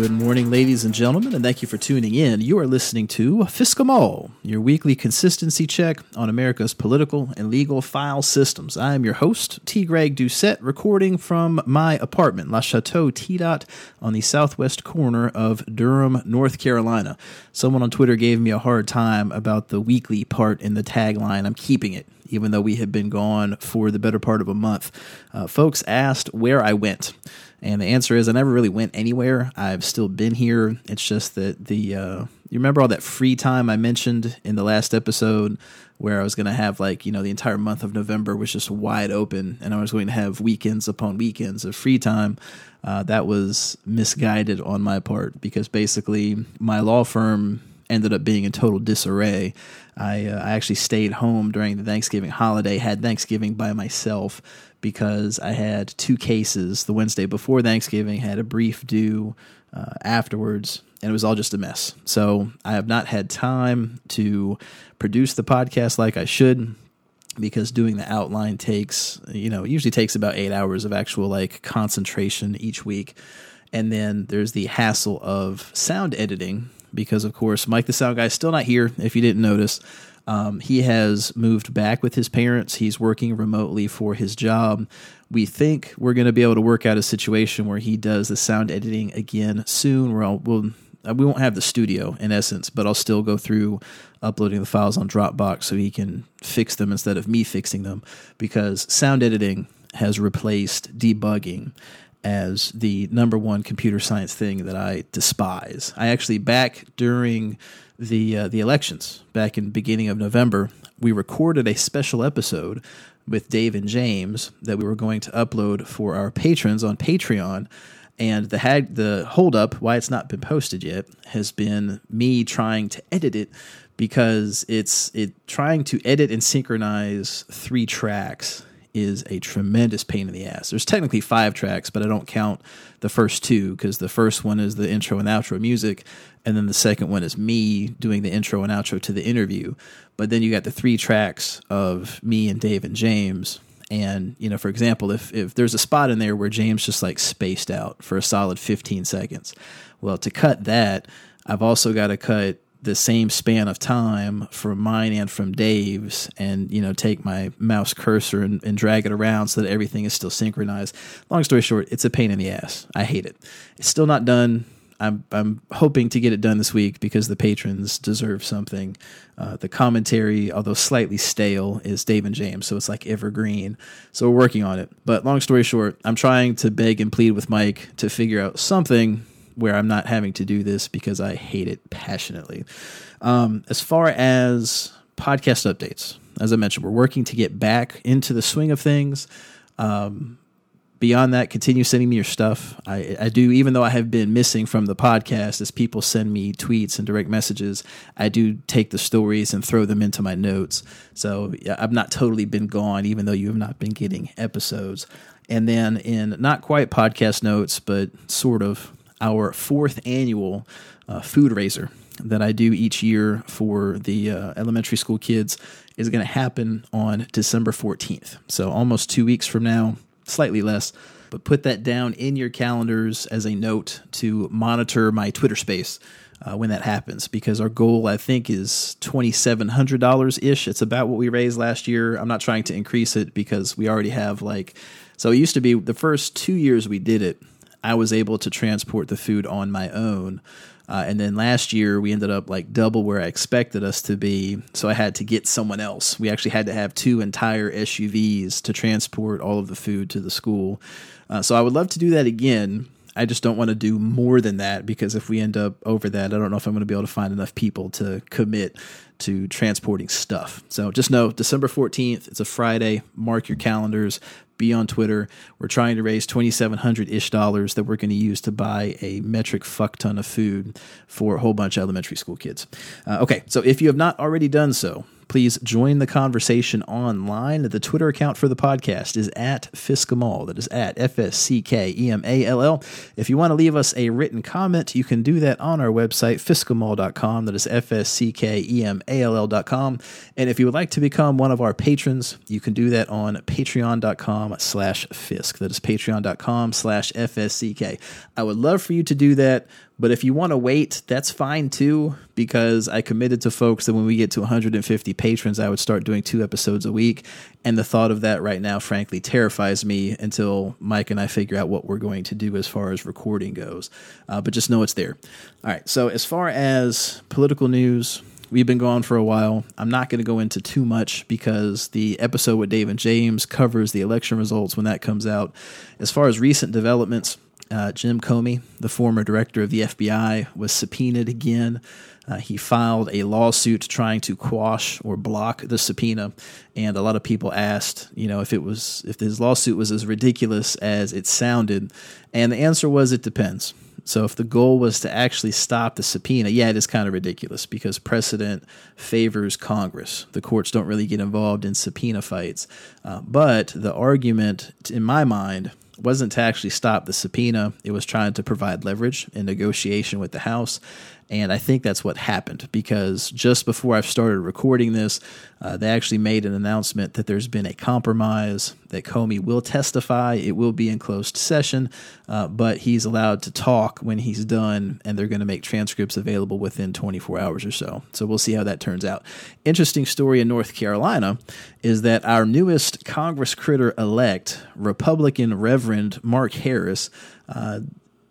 Good morning, ladies and gentlemen, and thank you for tuning in. You are listening to Fiscamol, your weekly consistency check on America's political and legal file systems. I am your host, T. Greg Doucette, recording from my apartment, La Chateau T. Dot, on the southwest corner of Durham, North Carolina. Someone on Twitter gave me a hard time about the weekly part in the tagline. I'm keeping it even though we had been gone for the better part of a month. Uh, folks asked where I went. And the answer is I never really went anywhere. I've still been here. It's just that the uh, you remember all that free time I mentioned in the last episode where I was going to have like, you know, the entire month of November was just wide open and I was going to have weekends upon weekends of free time. Uh, that was misguided on my part because basically my law firm ended up being in total disarray. I, uh, I actually stayed home during the Thanksgiving holiday, had Thanksgiving by myself because I had two cases the Wednesday before Thanksgiving, had a brief due uh, afterwards, and it was all just a mess. So I have not had time to produce the podcast like I should because doing the outline takes, you know, it usually takes about eight hours of actual like concentration each week. And then there's the hassle of sound editing because, of course, Mike the Sound Guy is still not here, if you didn't notice. Um, he has moved back with his parents. He's working remotely for his job. We think we're going to be able to work out a situation where he does the sound editing again soon. I'll, we'll, uh, we won't have the studio in essence, but I'll still go through uploading the files on Dropbox so he can fix them instead of me fixing them because sound editing has replaced debugging as the number one computer science thing that I despise. I actually back during the uh, the elections back in beginning of November, we recorded a special episode with Dave and James that we were going to upload for our patrons on Patreon. And the had the holdup, why it's not been posted yet, has been me trying to edit it because it's it trying to edit and synchronize three tracks is a tremendous pain in the ass. There's technically five tracks, but I don't count the first two because the first one is the intro and outro music, and then the second one is me doing the intro and outro to the interview. But then you got the three tracks of me and Dave and James. And, you know, for example, if, if there's a spot in there where James just like spaced out for a solid 15 seconds, well, to cut that, I've also got to cut the same span of time from mine and from Dave's, and you know, take my mouse cursor and, and, drag it around so that everything is still synchronized. Long story short, it's a pain in the ass. I hate it. It's still not done. I'm I'm hoping to get it done this week because the patrons deserve something. Uh, the commentary, although slightly stale, is Dave and James, so it's like evergreen. So we're working on it. But long story short, I'm trying to beg and plead with Mike to figure out something where I'm not having to do this because I hate it passionately. Um, as far as podcast updates, as I mentioned, we're working to get back into the swing of things. Um, beyond that, continue sending me your stuff. I, I, do, even though I have been missing from the podcast, as people send me tweets and direct messages, I do take the stories and throw them into my notes. So yeah, I've not totally been gone, even though you have not been getting episodes. And then in not quite podcast notes, but sort of our fourth annual uh, food raiser that I do each year for the uh, elementary school kids is going to happen on December 14th. So almost two weeks from now, slightly less. But put that down in your calendars as a note to monitor my Twitter space uh, when that happens because our goal, I think, is $2,700 ish. It's about what we raised last year. I'm not trying to increase it because we already have like, so it used to be the first two years we did it, I was able to transport the food on my own. Uh, and then last year we ended up like double where I expected us to be. So I had to get someone else. We actually had to have two entire SUVs to transport all of the food to the school. Uh, so I would love to do that again. I just don't want to do more than that because if we end up over that, I don't know if I'm going to be able to find enough people to commit to transporting stuff. So just know December 14th, it's a Friday. Mark your calendars be on Twitter. We're trying to raise 2,700 ish dollars that we're going to use to buy a metric fuck ton of food for a whole bunch of elementary school kids. Uh, okay, so if you have not already done so, Please join the conversation online. The Twitter account for the podcast is at FSCKEMALL. That is at F S C K E M A L L. If you want to leave us a written comment, you can do that on our website, fsckemall.com. That is F S C K E M A L L.com. And if you would like to become one of our patrons, you can do that on patreon.com slash fsck. That is patreon.com slash F S C K. I would love for you to do that. But if you want to wait, that's fine too, because I committed to folks that when we get to 150 patrons, I would start doing two episodes a week. And the thought of that right now, frankly, terrifies me until Mike and I figure out what we're going to do as far as recording goes. Uh, but just know it's there. All right. So, as far as political news, we've been gone for a while. I'm not going to go into too much because the episode with Dave and James covers the election results when that comes out. As far as recent developments, uh, Jim Comey, the former director of the FBI, was subpoenaed again. Uh, he filed a lawsuit trying to quash or block the subpoena, and a lot of people asked, you know, if it was if his lawsuit was as ridiculous as it sounded, and the answer was it depends. So if the goal was to actually stop the subpoena, yeah, it is kind of ridiculous because precedent favors Congress. The courts don't really get involved in subpoena fights. Uh, but the argument, in my mind, wasn't to actually stop the subpoena. It was trying to provide leverage in negotiation with the House. And I think that's what happened because just before I've started recording this, uh, they actually made an announcement that there's been a compromise, that Comey will testify. It will be in closed session, uh, but he's allowed to talk when he's done, and they're going to make transcripts available within 24 hours or so. So we'll see how that turns out. Interesting story in North Carolina is that our newest Congress critter elect, Republican Reverend Mark Harris, uh,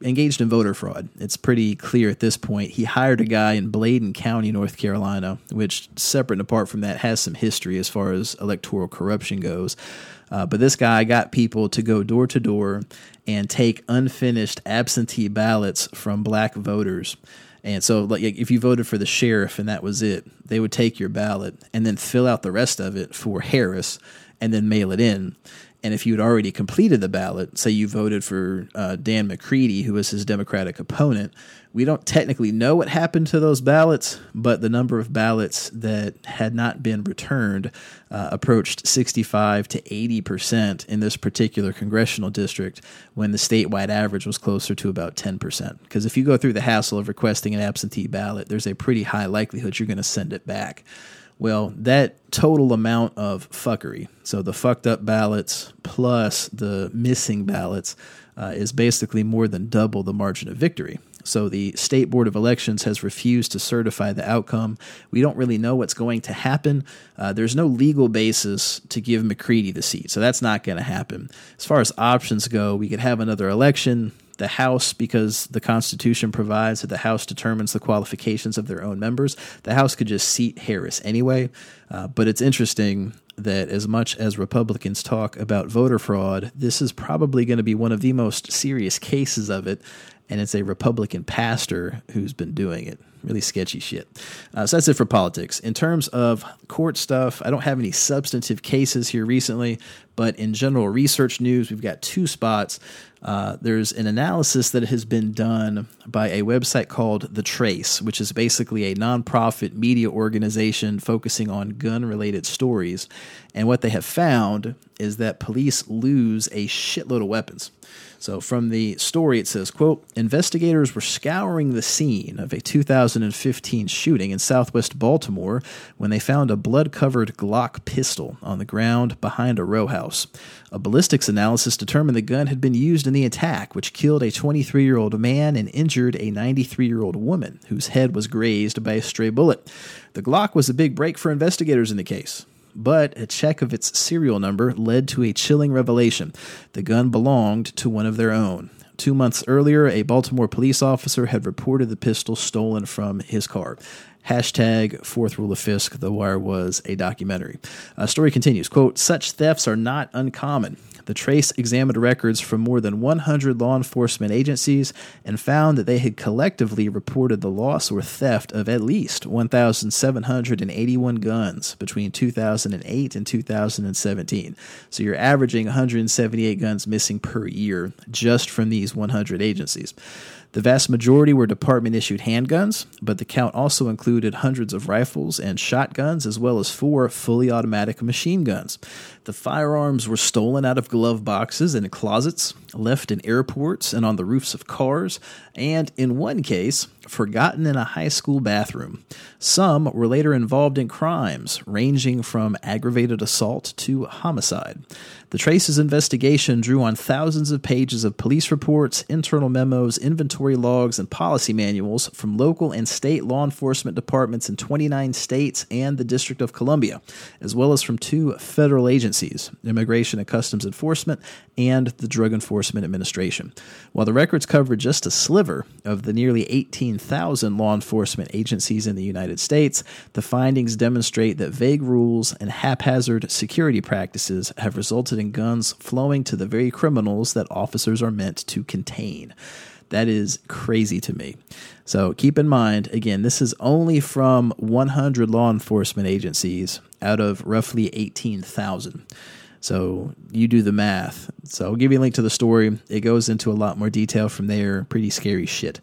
engaged in voter fraud. It's pretty clear at this point. He hired a guy in Bladen County, North Carolina, which, separate and apart from that, has some history as far as electoral corruption goes. Uh, but this guy got people to go door to door and take unfinished absentee ballots from black voters. And so, like, if you voted for the sheriff and that was it, they would take your ballot and then fill out the rest of it for Harris and then mail it in. And if you had already completed the ballot, say you voted for uh, Dan McCready, who was his Democratic opponent, we don't technically know what happened to those ballots, but the number of ballots that had not been returned uh, approached 65 to 80 percent in this particular congressional district, when the statewide average was closer to about 10 percent. Because if you go through the hassle of requesting an absentee ballot, there's a pretty high likelihood you're going to send it back. Well, that total amount of fuckery, so the fucked up ballots plus the missing ballots, uh, is basically more than double the margin of victory. So the State Board of Elections has refused to certify the outcome. We don't really know what's going to happen. Uh, there's no legal basis to give McCready the seat, so that's not going to happen. As far as options go, we could have another election the House, because the Constitution provides that the House determines the qualifications of their own members, the House could just seat Harris anyway. Uh, but it's interesting that as much as Republicans talk about voter fraud, this is probably going to be one of the most serious cases of it. And it's a Republican pastor who's been doing it really sketchy shit. Uh, so that's it for politics. In terms of court stuff, I don't have any substantive cases here recently, but in general research news, we've got two spots. Uh, there's an analysis that has been done by a website called The Trace, which is basically a nonprofit media organization focusing on gun related stories. And what they have found is that police lose a shitload of weapons. So from the story, it says, quote, investigators were scouring the scene of a 2015 shooting in southwest Baltimore when they found a blood-covered Glock pistol on the ground behind a row house. A ballistics analysis determined the gun had been used in the attack, which killed a 23-year-old man and injured a 93-year-old woman whose head was grazed by a stray bullet. The Glock was a big break for investigators in the case but a check of its serial number led to a chilling revelation. The gun belonged to one of their own. Two months earlier, a Baltimore police officer had reported the pistol stolen from his car. Hashtag fourth rule of Fisk, the wire was a documentary. A story continues, quote, such thefts are not uncommon. The Trace examined records from more than 100 law enforcement agencies and found that they had collectively reported the loss or theft of at least 1,781 guns between 2008 and 2017. So you're averaging 178 guns missing per year just from these 100 agencies. The vast majority were department issued handguns, but the count also included hundreds of rifles and shotguns, as well as four fully automatic machine guns. The firearms were stolen out of glove boxes and closets, left in airports and on the roofs of cars, and in one case, forgotten in a high school bathroom. Some were later involved in crimes ranging from aggravated assault to homicide. The Traces investigation drew on thousands of pages of police reports, internal memos, inventory logs, and policy manuals from local and state law enforcement departments in 29 states and the District of Columbia, as well as from two federal agencies Immigration and Customs Enforcement and the Drug Enforcement Administration. While the records covered just a sliver of the nearly 18,000 law enforcement agencies in the United States, the findings demonstrate that vague rules and haphazard security practices have resulted in guns flowing to the very criminals that officers are meant to contain. That is crazy to me. So keep in mind, again, this is only from 100 law enforcement agencies out of roughly 18,000. So you do the math. So I'll give you a link to the story. It goes into a lot more detail from there. Pretty scary shit.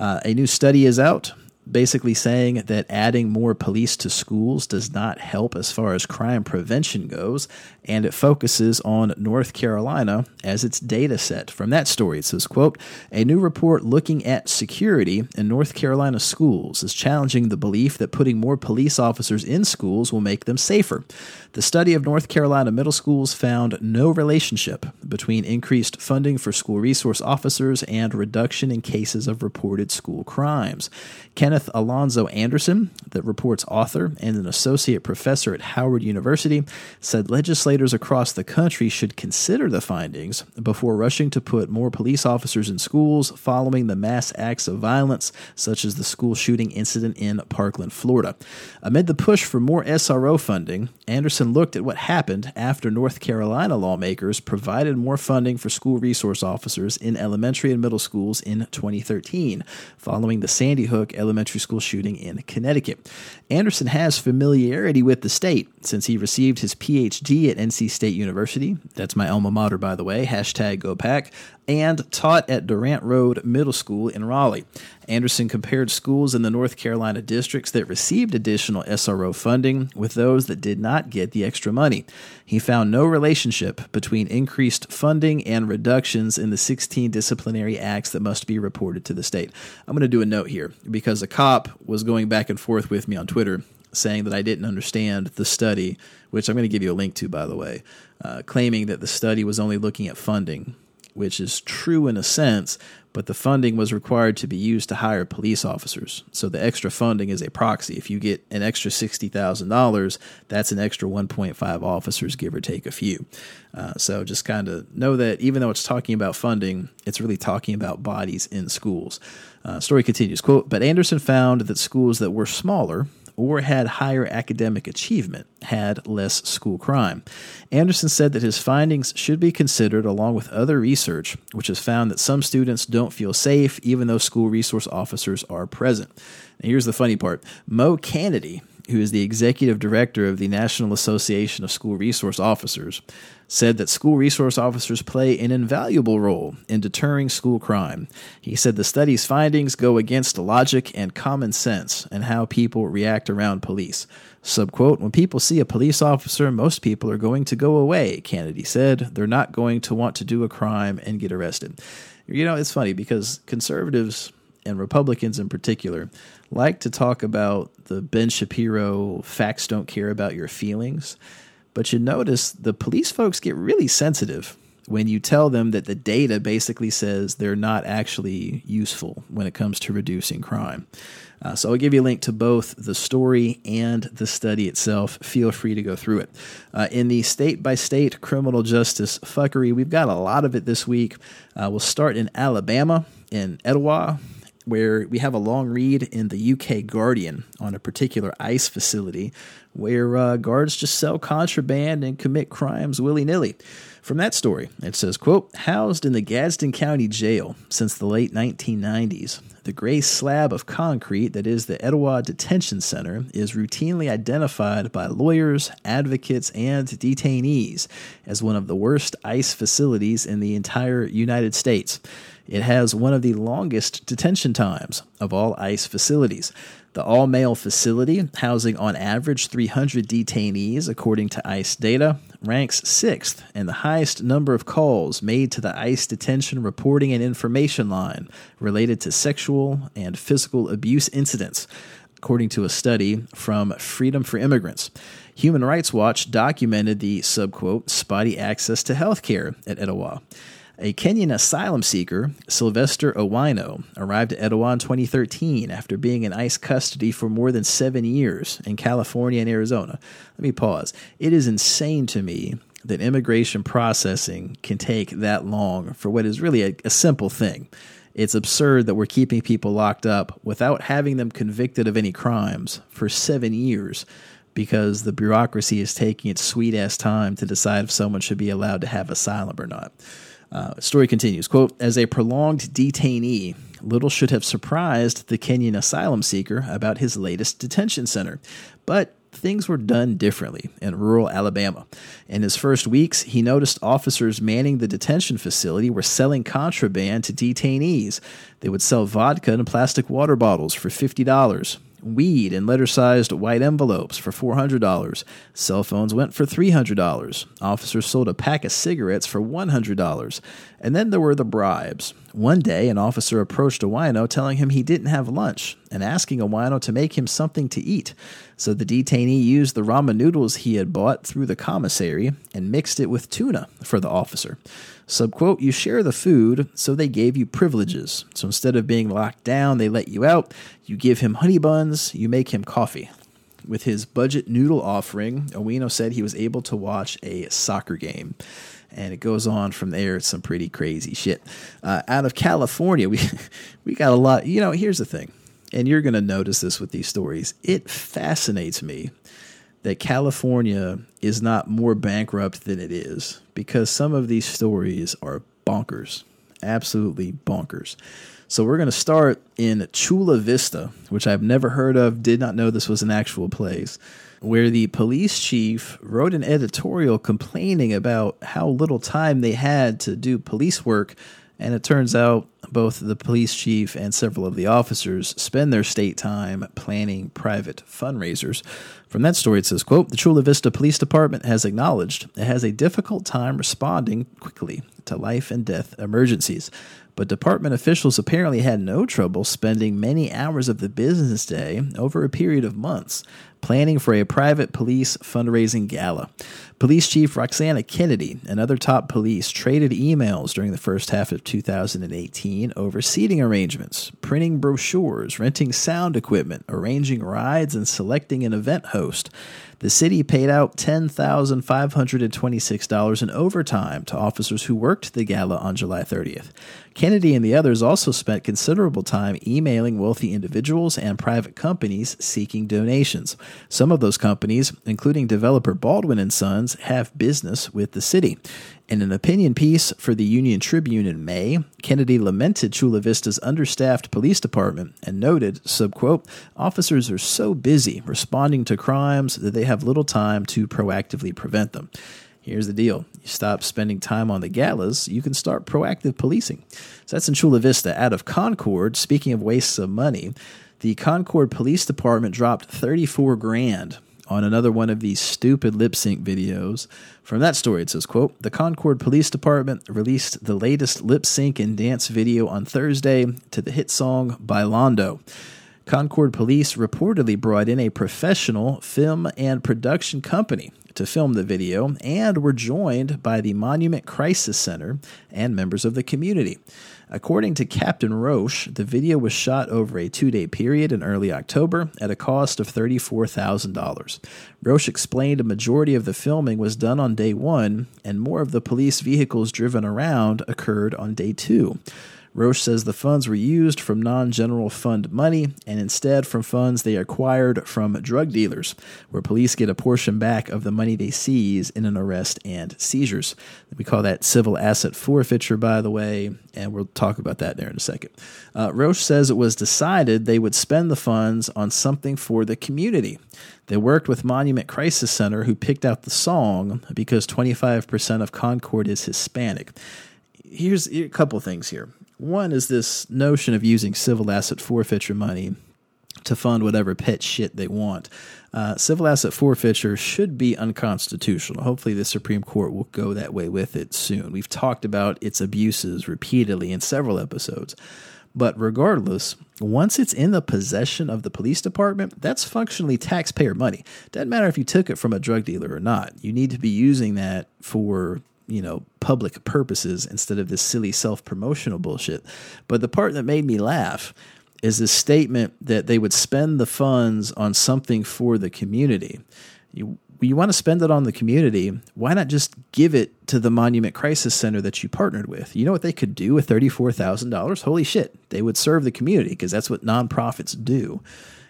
Uh, a new study is out basically saying that adding more police to schools does not help as far as crime prevention goes, and it focuses on North Carolina as its data set. From that story, it says, quote, a new report looking at security in North Carolina schools is challenging the belief that putting more police officers in schools will make them safer. The study of North Carolina middle schools found no relationship between increased funding for school resource officers and reduction in cases of reported school crimes. Kenneth Alonzo Anderson, the report's author and an associate professor at Howard University, said legislators across the country should consider the findings before rushing to put more police officers in schools following the mass acts of violence, such as the school shooting incident in Parkland, Florida. Amid the push for more SRO funding, Anderson looked at what happened after North Carolina lawmakers provided more funding for school resource officers in elementary and middle schools in 2013, following the Sandy Hook elementary school shooting in Connecticut. Anderson has familiarity with the state since he received his PhD at NC State University. That's my alma mater, by the way. Hashtag go pack and taught at Durant Road Middle School in Raleigh. Anderson compared schools in the North Carolina districts that received additional SRO funding with those that did not get the extra money. He found no relationship between increased funding and reductions in the 16 disciplinary acts that must be reported to the state. I'm going to do a note here because a cop was going back and forth with me on Twitter saying that I didn't understand the study, which I'm going to give you a link to, by the way, uh, claiming that the study was only looking at funding which is true in a sense, but the funding was required to be used to hire police officers. So the extra funding is a proxy. If you get an extra $60,000, that's an extra 1.5 officers, give or take a few. Uh, so just kind of know that even though it's talking about funding, it's really talking about bodies in schools. Uh, story continues, quote, but Anderson found that schools that were smaller, or had higher academic achievement had less school crime. Anderson said that his findings should be considered along with other research, which has found that some students don't feel safe even though school resource officers are present. Now, here's the funny part Mo Canady, who is the executive director of the National Association of School Resource Officers, said that school resource officers play an invaluable role in deterring school crime. He said the study's findings go against logic and common sense and how people react around police. Subquote, when people see a police officer, most people are going to go away, Canady said. They're not going to want to do a crime and get arrested. You know, it's funny because conservatives and Republicans in particular like to talk about the Ben Shapiro facts don't care about your feelings. But you notice the police folks get really sensitive when you tell them that the data basically says they're not actually useful when it comes to reducing crime. Uh, so I'll give you a link to both the story and the study itself. Feel free to go through it. Uh, in the state by state criminal justice fuckery, we've got a lot of it this week. Uh, we'll start in Alabama, in Etowah, where we have a long read in the UK Guardian on a particular ICE facility where uh, guards just sell contraband and commit crimes willy nilly. From that story, it says, quote, housed in the Gadsden County Jail since the late 1990s, the gray slab of concrete that is the Etowah Detention Center is routinely identified by lawyers, advocates, and detainees as one of the worst ICE facilities in the entire United States. It has one of the longest detention times of all ICE facilities. The all male facility, housing on average 300 detainees according to ICE data, ranks sixth in the highest number of calls made to the ICE detention reporting and information line related to sexual and physical abuse incidents, according to a study from Freedom for Immigrants. Human Rights Watch documented the subquote spotty access to health care at Etowah. A Kenyan asylum seeker, Sylvester Owino, arrived at Etowah in 2013 after being in ICE custody for more than seven years in California and Arizona. Let me pause. It is insane to me that immigration processing can take that long for what is really a, a simple thing. It's absurd that we're keeping people locked up without having them convicted of any crimes for seven years because the bureaucracy is taking its sweet ass time to decide if someone should be allowed to have asylum or not. Uh, story continues. Quote as a prolonged detainee little should have surprised the kenyan asylum seeker about his latest detention center. But things were done differently in rural alabama. In his first weeks he noticed officers manning the detention facility were selling contraband to detainees. They would sell vodka in plastic water bottles for $50 weed in letter sized white envelopes for $400. Cell phones went for $300. Officers sold a pack of cigarettes for $100. And then there were the bribes. One day, an officer approached a Owino telling him he didn't have lunch and asking a Owino to make him something to eat. So the detainee used the ramen noodles he had bought through the commissary and mixed it with tuna for the officer. Subquote, you share the food, so they gave you privileges. So instead of being locked down, they let you out. You give him honey buns, you make him coffee. With his budget noodle offering, Owino said he was able to watch a soccer game. And it goes on from there. It's some pretty crazy shit. Uh, out of California, we we got a lot. You know, here's the thing, and you're going to notice this with these stories. It fascinates me that California is not more bankrupt than it is because some of these stories are bonkers, absolutely bonkers. So we're going to start in Chula Vista, which I've never heard of, did not know this was an actual place, where the police chief wrote an editorial complaining about how little time they had to do police work and it turns out both the police chief and several of the officers spend their state time planning private fundraisers. From that story, it says, quote, The Chula Vista Police Department has acknowledged it has a difficult time responding quickly to life and death emergencies. But department officials apparently had no trouble spending many hours of the business day over a period of months planning for a private police fundraising gala. Police Chief Roxana Kennedy and other top police traded emails during the first half of 2018 over seating arrangements, printing brochures, renting sound equipment, arranging rides, and selecting an event host. The city paid out $10,526 in overtime to officers who worked the gala on July 30th. Kennedy and the others also spent considerable time emailing wealthy individuals and private companies seeking donations. Some of those companies, including developer Baldwin and Sons, have business with the city. In an opinion piece for the Union Tribune in May, Kennedy lamented Chula Vista's understaffed police department and noted, subquote, officers are so busy responding to crimes that they have little time to proactively prevent them. Here's the deal. You stop spending time on the galas, you can start proactive policing. So that's in Chula Vista. Out of Concord, speaking of wastes of money, the Concord Police Department dropped 34 grand on another one of these stupid lip sync videos. From that story, it says, quote, The Concord Police Department released the latest lip sync and dance video on Thursday to the hit song Bailando. Concord Police reportedly brought in a professional film and production company to film the video and were joined by the Monument Crisis Center and members of the community. According to Captain Roche, the video was shot over a two day period in early October at a cost of $34,000. Roche explained a majority of the filming was done on day one, and more of the police vehicles driven around occurred on day two. Roche says the funds were used from non general fund money and instead from funds they acquired from drug dealers, where police get a portion back of the money they seize in an arrest and seizures. We call that civil asset forfeiture, by the way, and we'll talk about that there in a second. Uh, Roche says it was decided they would spend the funds on something for the community. They worked with Monument Crisis Center, who picked out the song because 25% of Concord is Hispanic. Here's a couple things here One is this notion of using civil asset forfeiture money to fund whatever pet shit they want. Uh, civil asset forfeiture should be unconstitutional. Hopefully, the Supreme Court will go that way with it soon. We've talked about its abuses repeatedly in several episodes. But regardless, once it's in the possession of the police department, that's functionally taxpayer money. Doesn't matter if you took it from a drug dealer or not. You need to be using that for you know public purposes instead of this silly self-promotional bullshit. But the part that made me laugh is this statement that they would spend the funds on something for the community. You you want to spend it on the community, why not just give it to the Monument Crisis Center that you partnered with? You know what they could do with $34,000? Holy shit. They would serve the community because that's what nonprofits do.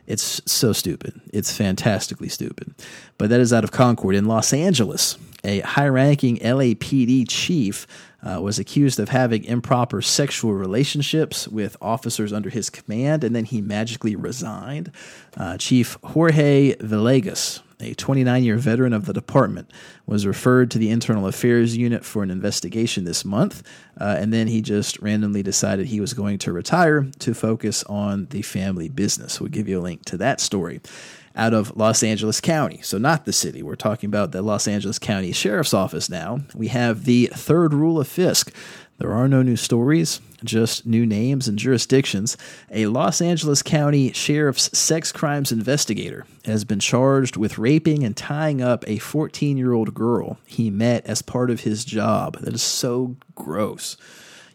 It's so stupid. It's fantastically stupid. But that is out of Concord. In Los Angeles, a high ranking LAPD chief uh, was accused of having improper sexual relationships with officers under his command, and then he magically resigned. Uh, chief Jorge Villegas a 29 year veteran of the department, was referred to the Internal Affairs Unit for an investigation this month. Uh, and then he just randomly decided he was going to retire to focus on the family business. We'll give you a link to that story out of Los Angeles County. So, not the city. We're talking about the Los Angeles County Sheriff's Office now. We have the third rule of Fisk there are no new stories, just new names and jurisdictions. A Los Angeles County Sheriff's sex crimes investigator has been charged with raping and tying up a 14 year old girl he met as part of his job. That is so gross.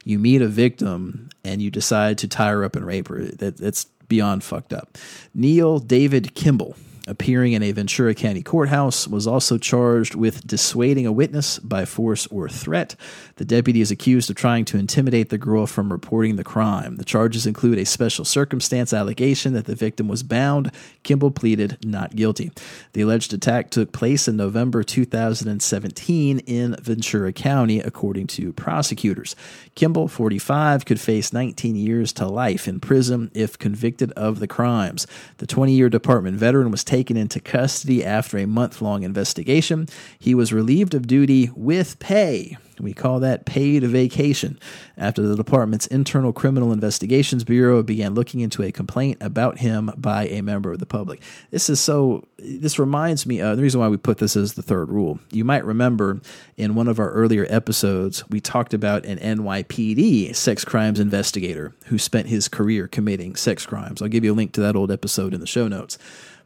You meet a victim and you decide to tie her up and rape her. That, that's beyond fucked up. Neil David Kimball appearing in a Ventura County courthouse, was also charged with dissuading a witness by force or threat. The deputy is accused of trying to intimidate the girl from reporting the crime. The charges include a special circumstance allegation that the victim was bound. Kimball pleaded not guilty. The alleged attack took place in November 2017 in Ventura County, according to prosecutors. Kimball, 45, could face 19 years to life in prison if convicted of the crimes. The 20 year department veteran was taken taken into custody after a month long investigation. He was relieved of duty with pay. We call that paid vacation after the department's Internal Criminal Investigations Bureau began looking into a complaint about him by a member of the public. This is so, this reminds me of the reason why we put this as the third rule. You might remember in one of our earlier episodes, we talked about an NYPD sex crimes investigator who spent his career committing sex crimes. I'll give you a link to that old episode in the show notes.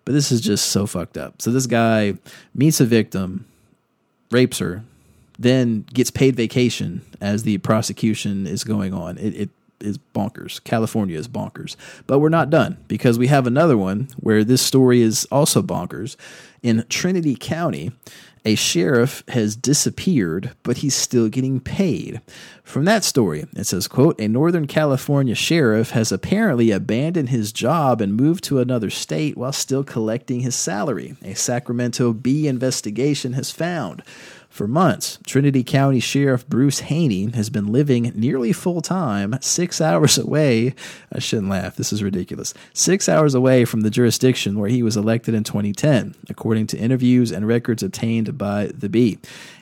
But this is just so fucked up. So this guy meets a victim, rapes her, then gets paid vacation as the prosecution is going on. It, it is bonkers. California is bonkers. But we're not done because we have another one where this story is also bonkers. In Trinity County, a sheriff has disappeared, but he's still getting paid. From that story, it says, quote, a Northern California sheriff has apparently abandoned his job and moved to another state while still collecting his salary. A Sacramento Bee investigation has found. For months, Trinity County Sheriff Bruce Haney has been living nearly full time, six hours away. I shouldn't laugh, this is ridiculous. Six hours away from the jurisdiction where he was elected in 2010, according to interviews and records obtained by the Bee.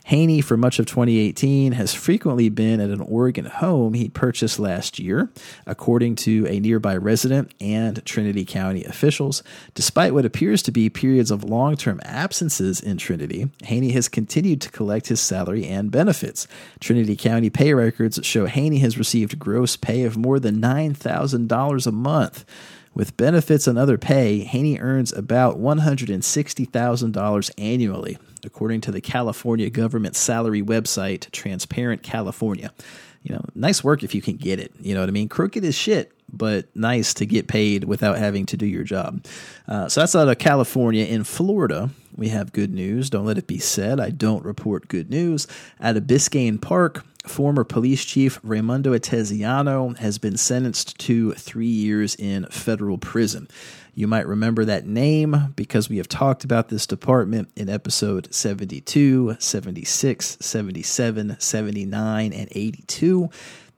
Haney, for much of 2018, has frequently been at an Oregon home he purchased last year, according to a nearby resident and Trinity County officials. Despite what appears to be periods of long term absences in Trinity, Haney has continued to collect his salary and benefits. Trinity County pay records show Haney has received gross pay of more than $9,000 a month. With benefits and other pay, Haney earns about $160,000 annually, according to the California government salary website, Transparent California. You know, nice work if you can get it. You know what I mean? Crooked as shit, but nice to get paid without having to do your job. Uh, so that's out of California. In Florida, we have good news. Don't let it be said. I don't report good news. Out of Biscayne Park, former police chief Raimundo Atesiano has been sentenced to three years in federal prison. You might remember that name because we have talked about this department in episode 72, 76, 77, 79, and 82.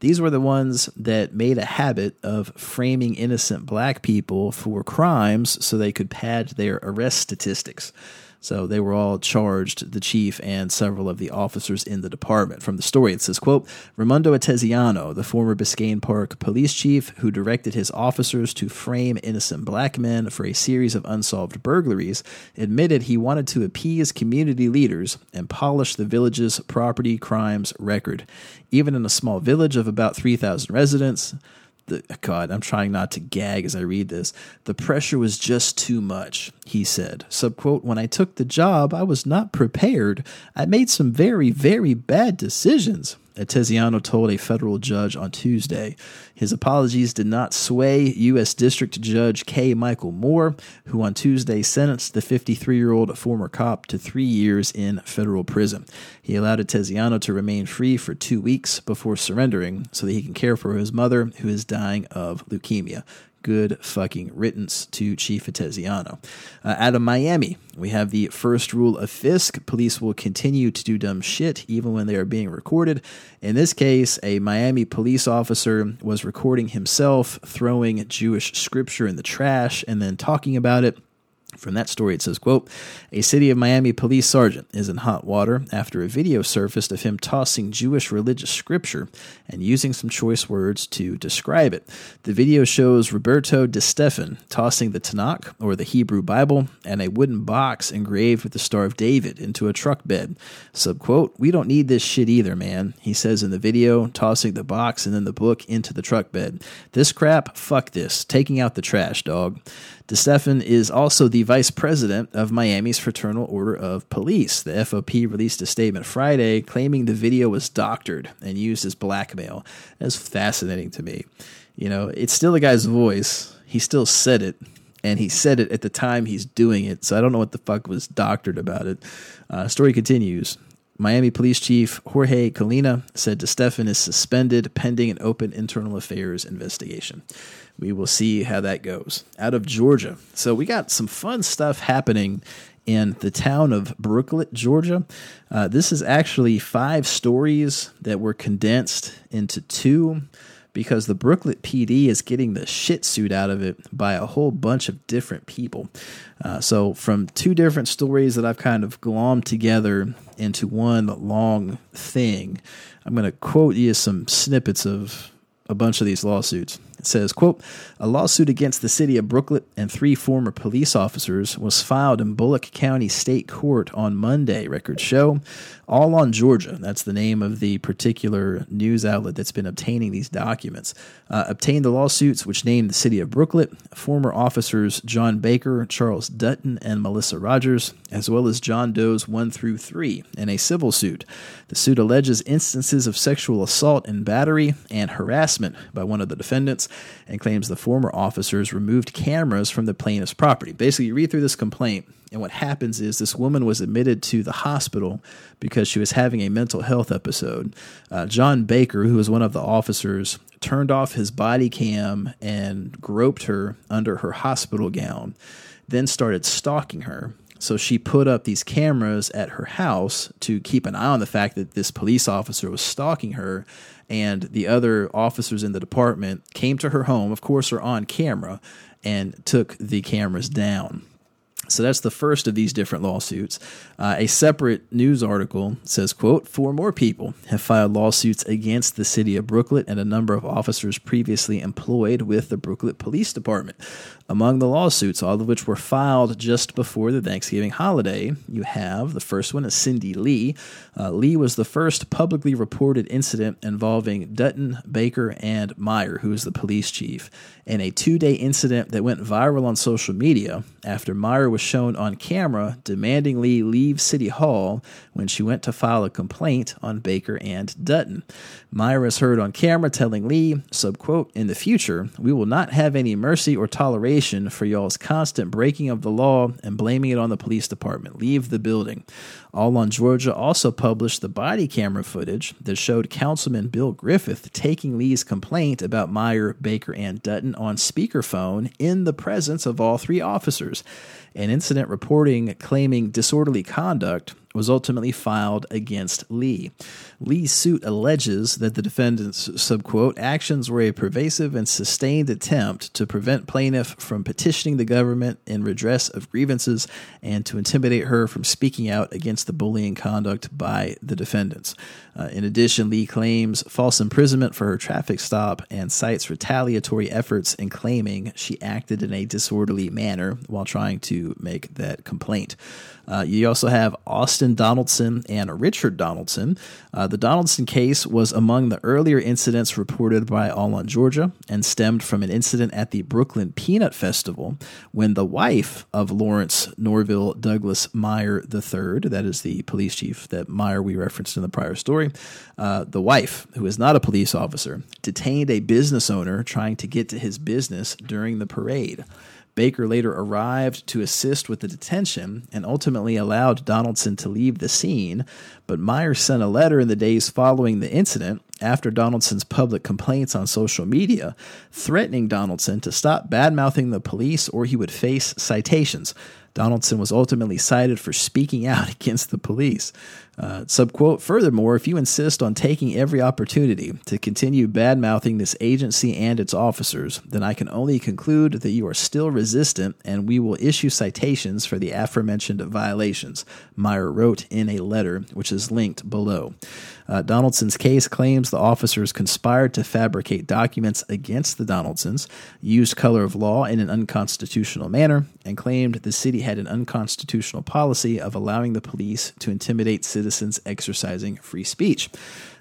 These were the ones that made a habit of framing innocent black people for crimes so they could pad their arrest statistics. So they were all charged, the chief and several of the officers in the department. From the story, it says, quote, Raimundo Atesiano, the former Biscayne Park police chief who directed his officers to frame innocent black men for a series of unsolved burglaries, admitted he wanted to appease community leaders and polish the village's property crimes record. Even in a small village of about 3,000 residents, the, God, I'm trying not to gag as I read this. The pressure was just too much, he said. Subquote, when I took the job, I was not prepared. I made some very, very bad decisions. Atesiano told a federal judge on Tuesday. His apologies did not sway U.S. District Judge K. Michael Moore, who on Tuesday sentenced the 53 year old former cop to three years in federal prison. He allowed Atesiano to remain free for two weeks before surrendering so that he can care for his mother, who is dying of leukemia good fucking riddance to Chief Atesiano. Uh, out of Miami, we have the first rule of Fisk police will continue to do dumb shit even when they are being recorded. In this case, a Miami police officer was recording himself throwing Jewish scripture in the trash and then talking about it. From that story, it says, quote, A city of Miami police sergeant is in hot water after a video surfaced of him tossing Jewish religious scripture and using some choice words to describe it. The video shows Roberto DeStefan tossing the Tanakh, or the Hebrew Bible, and a wooden box engraved with the Star of David into a truck bed. Subquote, We don't need this shit either, man, he says in the video, tossing the box and then the book into the truck bed. This crap, fuck this, taking out the trash, dog. DeStefan is also the vice president of Miami's Fraternal Order of Police. The FOP released a statement Friday claiming the video was doctored and used as blackmail. That's fascinating to me. You know, it's still the guy's voice. He still said it, and he said it at the time he's doing it. So I don't know what the fuck was doctored about it. Uh, story continues. Miami Police Chief Jorge Colina said DeStefan is suspended pending an open internal affairs investigation we will see how that goes. Out of Georgia. So we got some fun stuff happening in the town of Brooklet, Georgia. Uh, this is actually five stories that were condensed into two because the Brooklet PD is getting the shit suit out of it by a whole bunch of different people. Uh, so, from two different stories that I've kind of glommed together into one long thing, I'm going to quote you some snippets of a bunch of these lawsuits. It says, quote, a lawsuit against the city of Brooklet and three former police officers was filed in Bulloch County State Court on Monday, records show. All on Georgia. That's the name of the particular news outlet that's been obtaining these documents. Uh, obtained the lawsuits which named the city of Brooklet, former officers John Baker, Charles Dutton, and Melissa Rogers, as well as John Doe's 1 through 3, in a civil suit. The suit alleges instances of sexual assault and battery and harassment by one of the defendants and claims the former officers removed cameras from the plaintiff's property. Basically, you read through this complaint, and what happens is this woman was admitted to the hospital because she was having a mental health episode. Uh, John Baker, who was one of the officers, turned off his body cam and groped her under her hospital gown, then started stalking her. So she put up these cameras at her house to keep an eye on the fact that this police officer was stalking her and the other officers in the department came to her home, of course, are on camera, and took the cameras down. So that's the first of these different lawsuits. Uh, a separate news article says, quote, four more people have filed lawsuits against the city of Brooklet and a number of officers previously employed with the Brooklet Police Department. Among the lawsuits, all of which were filed just before the Thanksgiving holiday, you have the first one is Cindy Lee. Uh, Lee was the first publicly reported incident involving Dutton, Baker, and Meyer, who is the police chief, in a two day incident that went viral on social media after Meyer was shown on camera demanding Lee leave City Hall when she went to file a complaint on Baker and Dutton. Meyer is heard on camera telling Lee, subquote, in the future, we will not have any mercy or toleration for y'all's constant breaking of the law and blaming it on the police department. Leave the building. All on Georgia also published the body camera footage that showed Councilman Bill Griffith taking Lee's complaint about Meyer, Baker, and Dutton on speakerphone in the presence of all three officers. An incident reporting claiming disorderly conduct was ultimately filed against Lee. Lee's suit alleges that the defendant's subquote actions were a pervasive and sustained attempt to prevent plaintiff from petitioning the government in redress of grievances and to intimidate her from speaking out against the bullying conduct by the defendants. Uh, in addition, Lee claims false imprisonment for her traffic stop and cites retaliatory efforts in claiming she acted in a disorderly manner while trying to make that complaint. Uh, you also have Austin Donaldson and Richard Donaldson. Uh, the Donaldson case was among the earlier incidents reported by All on Georgia and stemmed from an incident at the Brooklet Peanut Festival when the wife of Lawrence Norville Douglas Meyer III, that is the police chief that Meyer we referenced in the prior story, uh, the wife, who is not a police officer, detained a business owner trying to get to his business during the parade. Baker later arrived to assist with the detention and ultimately allowed Donaldson to leave the scene, but Myers sent a letter in the days following the incident after Donaldson's public complaints on social media, threatening Donaldson to stop badmouthing the police or he would face citations. Donaldson was ultimately cited for speaking out against the police. Uh, subquote, furthermore, if you insist on taking every opportunity to continue bad mouthing this agency and its officers, then I can only conclude that you are still resistant and we will issue citations for the aforementioned violations, Meyer wrote in a letter, which is linked below. Uh, Donaldson's case claims the officers conspired to fabricate documents against the Donaldsons, used color of law in an unconstitutional manner, and claimed the city had an unconstitutional policy of allowing the police to intimidate citizens exercising free speech.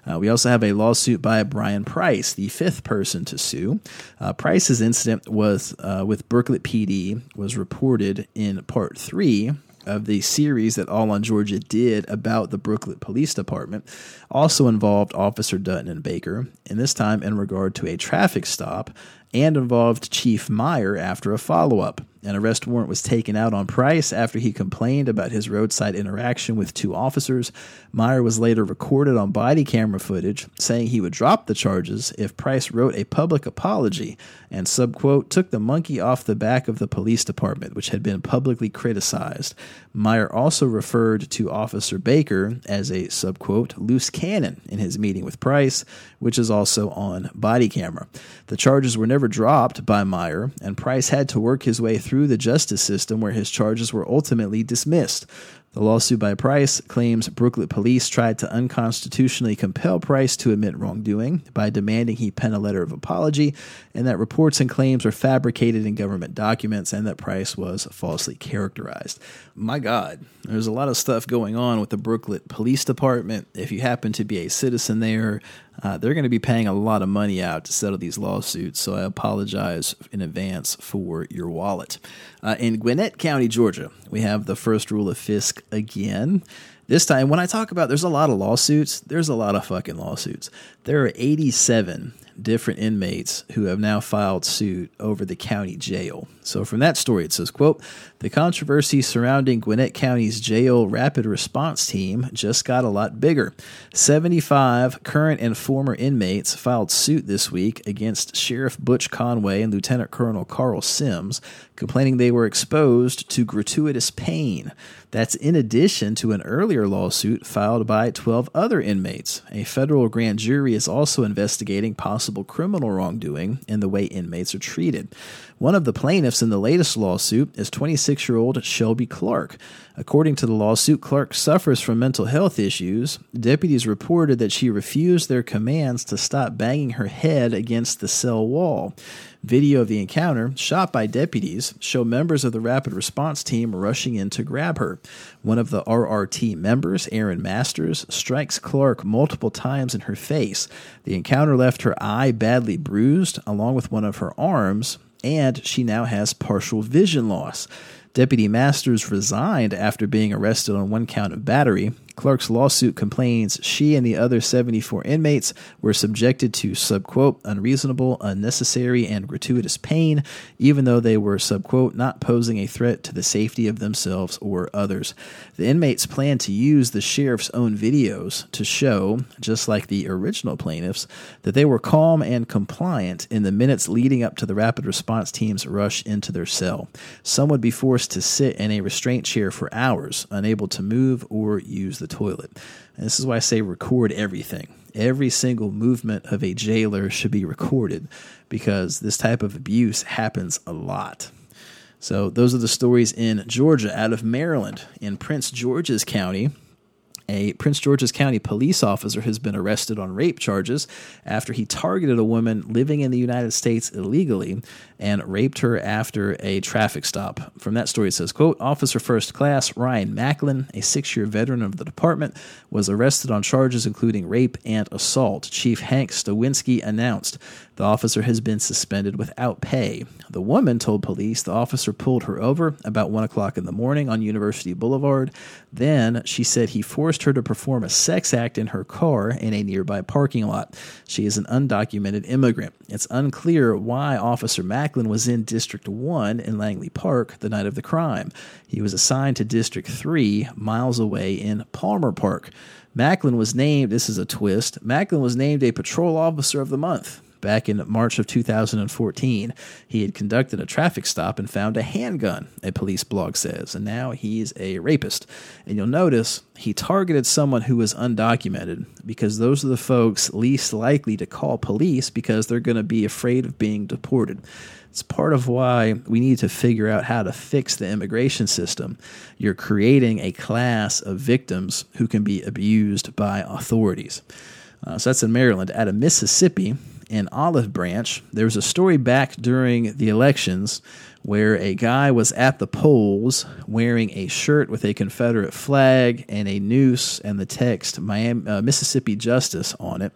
Uh, we also have a lawsuit by Brian Price, the fifth person to sue. Uh, Price's incident was uh, with Brooklet PD was reported in part three of the series that All on Georgia did about the Brooklet Police Department also involved Officer Dutton and Baker, and this time in regard to a traffic stop, and involved Chief Meyer after a follow up. An arrest warrant was taken out on Price after he complained about his roadside interaction with two officers. Meyer was later recorded on body camera footage saying he would drop the charges if Price wrote a public apology and subquote took the monkey off the back of the police department, which had been publicly criticized. Meyer also referred to Officer Baker as a subquote loose cannon in his meeting with Price, which is also on body camera. The charges were never dropped by Meyer, and Price had to work his way through the justice system where his charges were ultimately dismissed. The lawsuit by Price claims Brooklet police tried to unconstitutionally compel Price to admit wrongdoing by demanding he pen a letter of apology, and that reports and claims were fabricated in government documents and that Price was falsely characterized. My God, there's a lot of stuff going on with the Brooklet Police Department. If you happen to be a citizen there, uh, they're going to be paying a lot of money out to settle these lawsuits, so I apologize in advance for your wallet. Uh, in Gwinnett County, Georgia, we have the first rule of fsck again. This time, when I talk about there's a lot of lawsuits, there's a lot of fucking lawsuits. There are 87 different inmates who have now filed suit over the county jail. So from that story, it says, quote, the controversy surrounding Gwinnett County's jail rapid response team just got a lot bigger. 75 current and former inmates filed suit this week against Sheriff Butch Conway and Lieutenant Colonel Carl Sims, complaining they were exposed to gratuitous pain. That's in addition to an earlier lawsuit filed by 12 other inmates. A federal grand jury is also investigating possible criminal wrongdoing in the way inmates are treated. One of the plaintiffs in the latest lawsuit is 26 year old Shelby Clark. According to the lawsuit, Clark suffers from mental health issues. Deputies reported that she refused their commands to stop banging her head against the cell wall. Video of the encounter, shot by deputies, show members of the rapid response team rushing in to grab her. One of the RRT members, Aaron Masters, strikes Clark multiple times in her face. The encounter left her eye badly bruised, along with one of her arms, and she now has partial vision loss. Deputy Masters resigned after being arrested on one count of battery, Clark's lawsuit complains she and the other 74 inmates were subjected to subquote unreasonable, unnecessary, and gratuitous pain, even though they were subquote not posing a threat to the safety of themselves or others. The inmates plan to use the sheriff's own videos to show, just like the original plaintiffs, that they were calm and compliant in the minutes leading up to the rapid response team's rush into their cell. Some would be forced to sit in a restraint chair for hours, unable to move or use the toilet. And this is why I say record everything. Every single movement of a jailer should be recorded because this type of abuse happens a lot. So, those are the stories in Georgia. Out of Maryland, in Prince George's County, a Prince George's County police officer has been arrested on rape charges after he targeted a woman living in the United States illegally and raped her after a traffic stop. From that story, it says, quote, Officer First Class Ryan Macklin, a six-year veteran of the department, was arrested on charges including rape and assault. Chief Hank Stawinski announced the officer has been suspended without pay. The woman told police the officer pulled her over about 1 o'clock in the morning on University Boulevard. Then she said he forced her to perform a sex act in her car in a nearby parking lot. She is an undocumented immigrant. It's unclear why Officer Macklin was in District 1 in Langley Park the night of the crime. He was assigned to District 3, miles away in Palmer Park. Macklin was named, this is a twist, Macklin was named a Patrol Officer of the Month back in March of 2014. He had conducted a traffic stop and found a handgun, a police blog says, and now he's a rapist. And you'll notice he targeted someone who was undocumented because those are the folks least likely to call police because they're going to be afraid of being deported. It's part of why we need to figure out how to fix the immigration system. You're creating a class of victims who can be abused by authorities. Uh, so that's in Maryland. Out of Mississippi, in Olive Branch, there was a story back during the elections where a guy was at the polls wearing a shirt with a Confederate flag and a noose and the text Miami, uh, Mississippi Justice on it.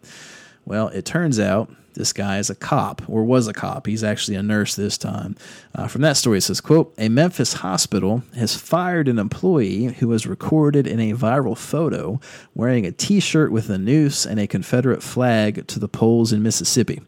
Well, it turns out this guy is a cop or was a cop. He's actually a nurse this time. Uh, from that story, it says, quote, a Memphis hospital has fired an employee who was recorded in a viral photo wearing a t-shirt with a noose and a Confederate flag to the polls in Mississippi.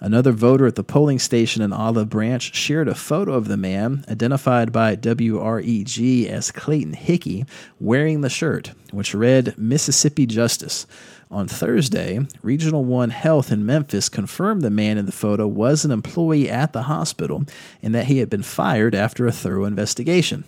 Another voter at the polling station in Olive Branch shared a photo of the man, identified by WREG as Clayton Hickey, wearing the shirt, which read Mississippi Justice. On Thursday, Regional 1 Health in Memphis confirmed the man in the photo was an employee at the hospital and that he had been fired after a thorough investigation.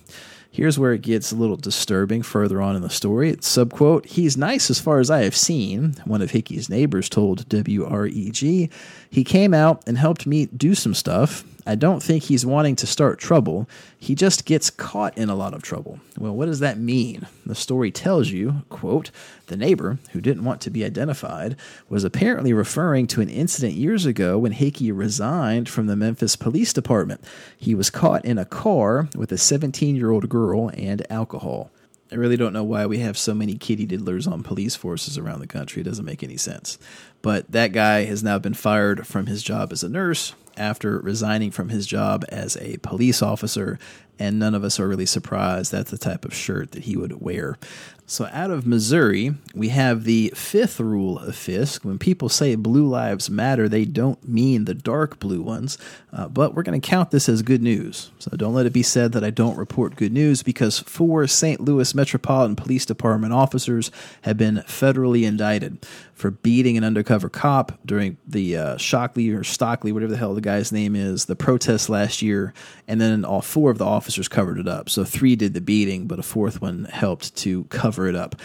Here's where it gets a little disturbing further on in the story. It's subquote, He's nice as far as I have seen, one of Hickey's neighbors told WREG. He came out and helped me do some stuff. I don't think he's wanting to start trouble. He just gets caught in a lot of trouble. Well, what does that mean? The story tells you, quote, the neighbor, who didn't want to be identified, was apparently referring to an incident years ago when Hickey resigned from the Memphis Police Department. He was caught in a car with a 17 year old girl and alcohol. I really don't know why we have so many kitty diddlers on police forces around the country. It doesn't make any sense. But that guy has now been fired from his job as a nurse after resigning from his job as a police officer, and none of us are really surprised that's the type of shirt that he would wear. So, out of Missouri, we have the fifth rule of fsck. When people say blue lives matter, they don't mean the dark blue ones, uh, but we're going to count this as good news. So, don't let it be said that I don't report good news because four St. Louis Metropolitan Police Department officers have been federally indicted for beating an undercover cop during the uh, Shockley or Stockley, whatever the hell the guy's name is, the protest last year. And then all four of the officers covered it up. So, three did the beating, but a fourth one helped to cover it up.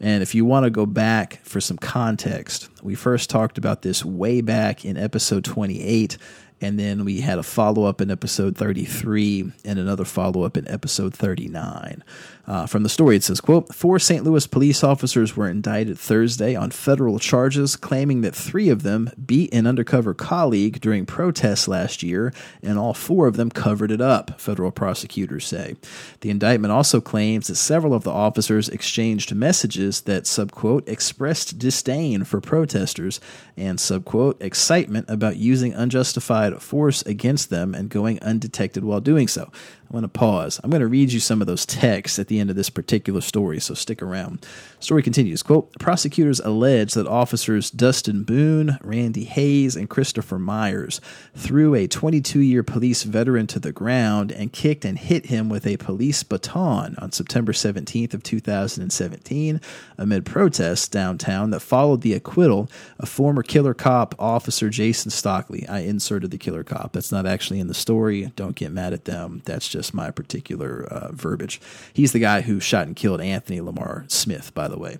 And if you want to go back for some context, we first talked about this way back in episode 28 and then we had a follow up in episode 33 and another follow up in episode 39. Uh, from the story, it says, quote, Four St. Louis police officers were indicted Thursday on federal charges, claiming that three of them beat an undercover colleague during protests last year, and all four of them covered it up, federal prosecutors say. The indictment also claims that several of the officers exchanged messages that, subquote, expressed disdain for protesters and, subquote, excitement about using unjustified force against them and going undetected while doing so. I want to pause. I'm going to read you some of those texts at the end of this particular story, so stick around. Story continues. Quote, prosecutors allege that officers Dustin Boone, Randy Hayes, and Christopher Myers threw a 22-year police veteran to the ground and kicked and hit him with a police baton on September 17th of 2017 amid protests downtown that followed the acquittal of former killer cop officer Jason Stockley. I inserted the killer cop. That's not actually in the story. Don't get mad at them. That's just just my particular uh, verbiage. He's the guy who shot and killed Anthony Lamar Smith, by the way.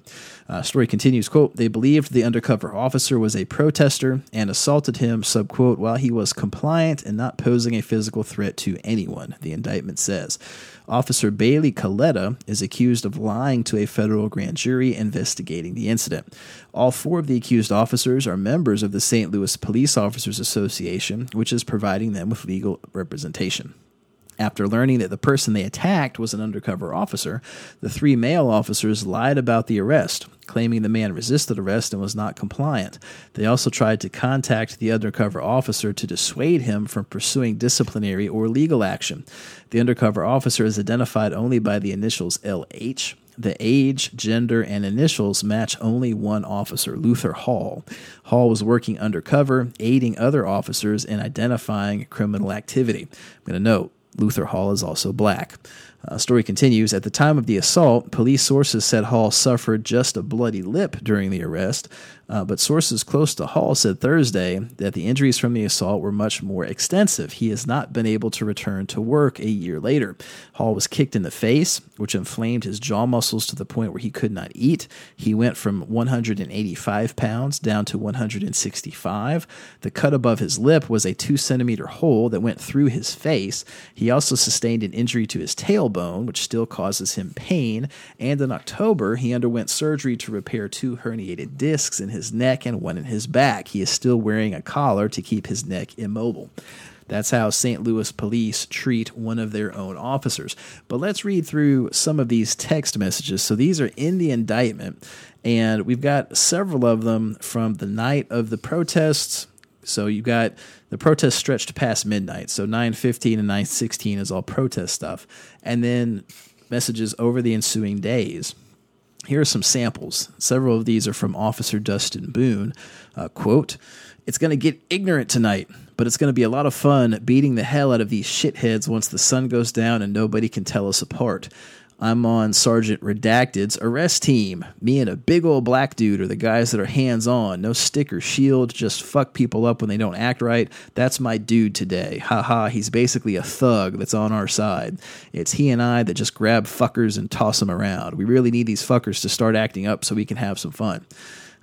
Uh, story continues, quote, they believed the undercover officer was a protester and assaulted him, subquote, while he was compliant and not posing a physical threat to anyone, the indictment says. Officer Bailey Coletta is accused of lying to a federal grand jury investigating the incident. All four of the accused officers are members of the St. Louis Police Officers Association, which is providing them with legal representation. After learning that the person they attacked was an undercover officer, the three male officers lied about the arrest, claiming the man resisted arrest and was not compliant. They also tried to contact the undercover officer to dissuade him from pursuing disciplinary or legal action. The undercover officer is identified only by the initials LH. The age, gender, and initials match only one officer, Luther Hall. Hall was working undercover, aiding other officers in identifying criminal activity. I'm going to note Luther Hall is also black. Uh, story continues. At the time of the assault, police sources said Hall suffered just a bloody lip during the arrest, uh, but sources close to Hall said Thursday that the injuries from the assault were much more extensive. He has not been able to return to work a year later. Hall was kicked in the face, which inflamed his jaw muscles to the point where he could not eat. He went from 185 pounds down to 165. The cut above his lip was a two centimeter hole that went through his face. He also sustained an injury to his tailbone, which still causes him pain. And in October, he underwent surgery to repair two herniated discs in his his neck and one in his back. He is still wearing a collar to keep his neck immobile. That's how St. Louis police treat one of their own officers. But let's read through some of these text messages. So these are in the indictment, and we've got several of them from the night of the protests. So you've got the protest stretched past midnight. So 9:15 and 9:16 is all protest stuff. And then messages over the ensuing days. Here are some samples. Several of these are from Officer Dustin Boone. Uh, quote, It's going to get ignorant tonight, but it's going to be a lot of fun beating the hell out of these shitheads once the sun goes down and nobody can tell us apart. I'm on Sergeant Redacted's arrest team. Me and a big old black dude are the guys that are hands on. No stick or shield, just fuck people up when they don't act right. That's my dude today. Ha ha, he's basically a thug that's on our side. It's he and I that just grab fuckers and toss them around. We really need these fuckers to start acting up so we can have some fun.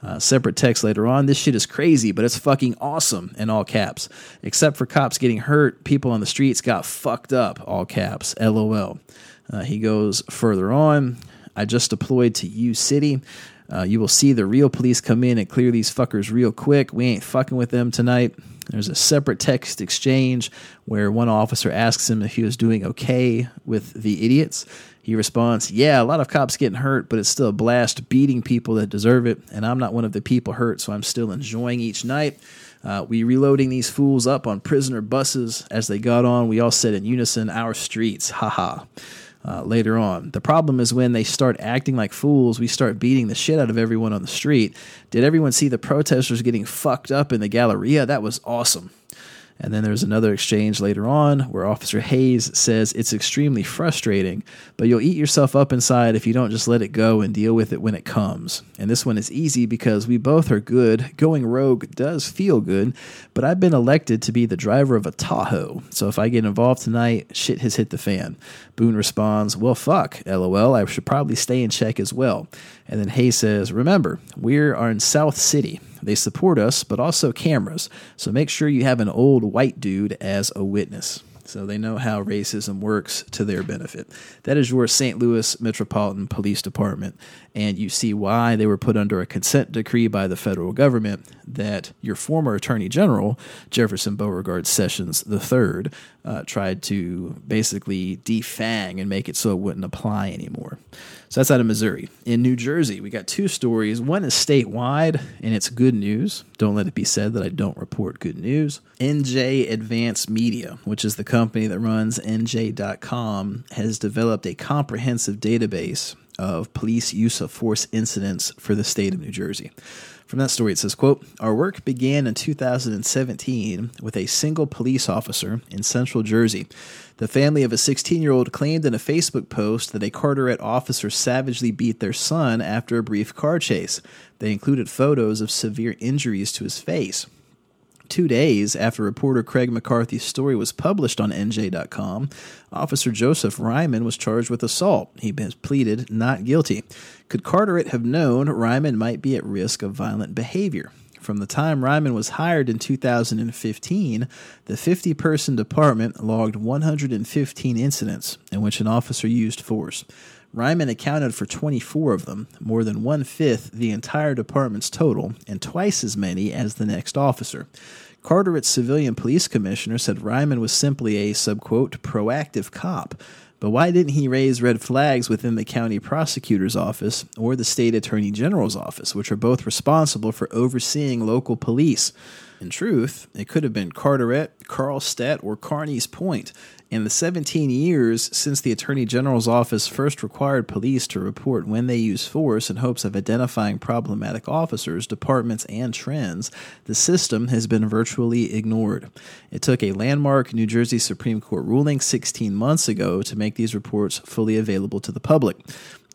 Uh, separate text later on. This shit is crazy, but it's fucking awesome in all caps. Except for cops getting hurt, people on the streets got fucked up, all caps. LOL. Uh, he goes further on. I just deployed to U City. Uh, you will see the real police come in and clear these fuckers real quick. We ain't fucking with them tonight. There's a separate text exchange where one officer asks him if he was doing okay with the idiots. He responds, Yeah, a lot of cops getting hurt, but it's still a blast beating people that deserve it. And I'm not one of the people hurt, so I'm still enjoying each night. Uh, we reloading these fools up on prisoner buses. As they got on, we all said in unison, Our streets, haha uh, later on. The problem is when they start acting like fools, we start beating the shit out of everyone on the street. Did everyone see the protesters getting fucked up in the Galleria? That was awesome. And then there's another exchange later on where Officer Hayes says it's extremely frustrating, but you'll eat yourself up inside if you don't just let it go and deal with it when it comes. And this one is easy because we both are good. Going rogue does feel good, but I've been elected to be the driver of a Tahoe. So if I get involved tonight, shit has hit the fan. Boone responds, Well, fuck, lol, I should probably stay in check as well. And then Hayes says, Remember, we are in South City. They support us, but also cameras. So make sure you have an old white dude as a witness. So they know how racism works to their benefit. That is your St. Louis Metropolitan Police Department. And you see why they were put under a consent decree by the federal government that your former Attorney General, Jefferson Beauregard Sessions III, uh, tried to basically defang and make it so it wouldn't apply anymore. So that's out of Missouri. In New Jersey, we got two stories. One is statewide, and it's good news. Don't let it be said that I don't report good news. NJ Advance Media, which is the company that runs NJ.com has developed a comprehensive database of police use of force incidents for the state of New Jersey. From that story, it says, quote, Our work began in 2017 with a single police officer in central Jersey. The family of a 16 year old claimed in a Facebook post that a Carteret officer savagely beat their son after a brief car chase. They included photos of severe injuries to his face. Two days after reporter Craig McCarthy's story was published on NJ.com, Officer Joseph Ryman was charged with assault. He has pleaded not guilty. Could Carteret have known Ryman might be at risk of violent behavior? From the time Ryman was hired in 2015, the 50 person department logged 115 incidents in which an officer used force. Ryman accounted for 24 of them, more than one fifth the entire department's total, and twice as many as the next officer. Carteret's civilian police commissioner said Ryman was simply a subquote proactive cop. But why didn't he raise red flags within the county prosecutor's office or the state attorney general's office, which are both responsible for overseeing local police? In truth, it could have been Carteret, Carlstadt, or Carneys Point. In the 17 years since the Attorney General's office first required police to report when they use force in hopes of identifying problematic officers, departments, and trends, the system has been virtually ignored. It took a landmark New Jersey Supreme Court ruling 16 months ago to make these reports fully available to the public.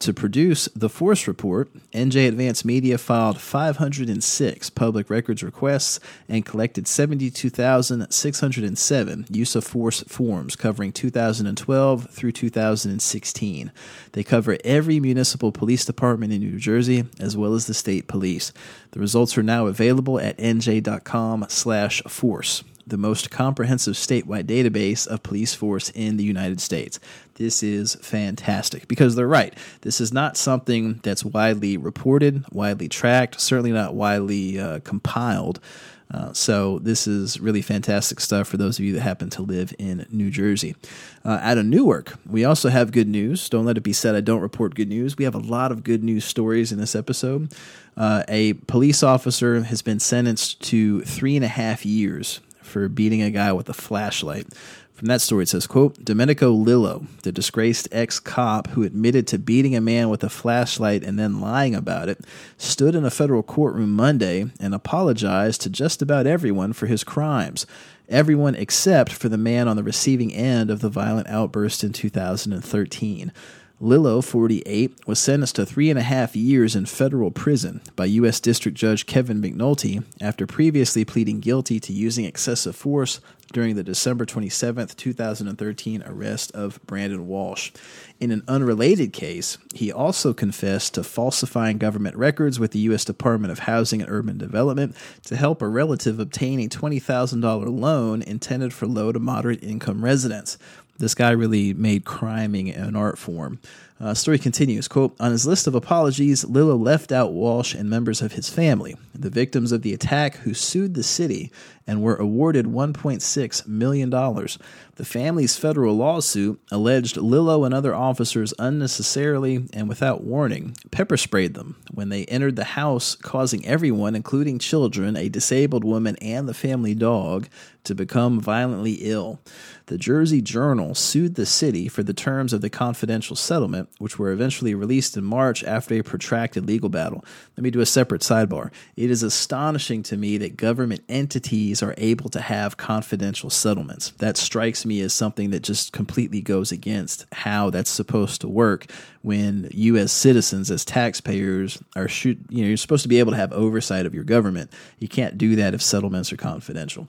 To produce the Force Report, NJ Advanced Media filed 506 public records requests and collected 72,607 use of force forms covering 2012 through 2016. They cover every municipal police department in New Jersey as well as the state police. The results are now available at nj.com/force the most comprehensive statewide database of police force in the United States. This is fantastic because they're right. This is not something that's widely reported, widely tracked, certainly not widely uh, compiled. Uh, so this is really fantastic stuff for those of you that happen to live in New Jersey. Uh, out of Newark, we also have good news. Don't let it be said I don't report good news. We have a lot of good news stories in this episode. Uh, a police officer has been sentenced to three and a half years for beating a guy with a flashlight. From that story, it says, quote, Domenico Lillo, the disgraced ex-cop who admitted to beating a man with a flashlight and then lying about it, stood in a federal courtroom Monday and apologized to just about everyone for his crimes. Everyone except for the man on the receiving end of the violent outburst in 2013. Lillo, 48, was sentenced to three and a half years in federal prison by U.S. District Judge Kevin McNulty after previously pleading guilty to using excessive force during the December 27, 2013 arrest of Brandon Walsh. In an unrelated case, he also confessed to falsifying government records with the U.S. Department of Housing and Urban Development to help a relative obtain a $20,000 loan intended for low to moderate income residents. This guy really made criming an art form. Uh, story continues, quote, On his list of apologies, Lillo left out Walsh and members of his family, the victims of the attack who sued the city and were awarded $1.6 million. The family's federal lawsuit alleged Lillo and other officers unnecessarily and without warning pepper sprayed them when they entered the house, causing everyone, including children, a disabled woman, and the family dog, to become violently ill. The Jersey Journal sued the city for the terms of the confidential settlement, which were eventually released in March after a protracted legal battle. Let me do a separate sidebar. It is astonishing to me that government entities are able to have confidential settlements. That strikes me as something that just completely goes against how that's supposed to work when you as citizens as taxpayers are you know you're supposed to be able to have oversight of your government. You can't do that if settlements are confidential.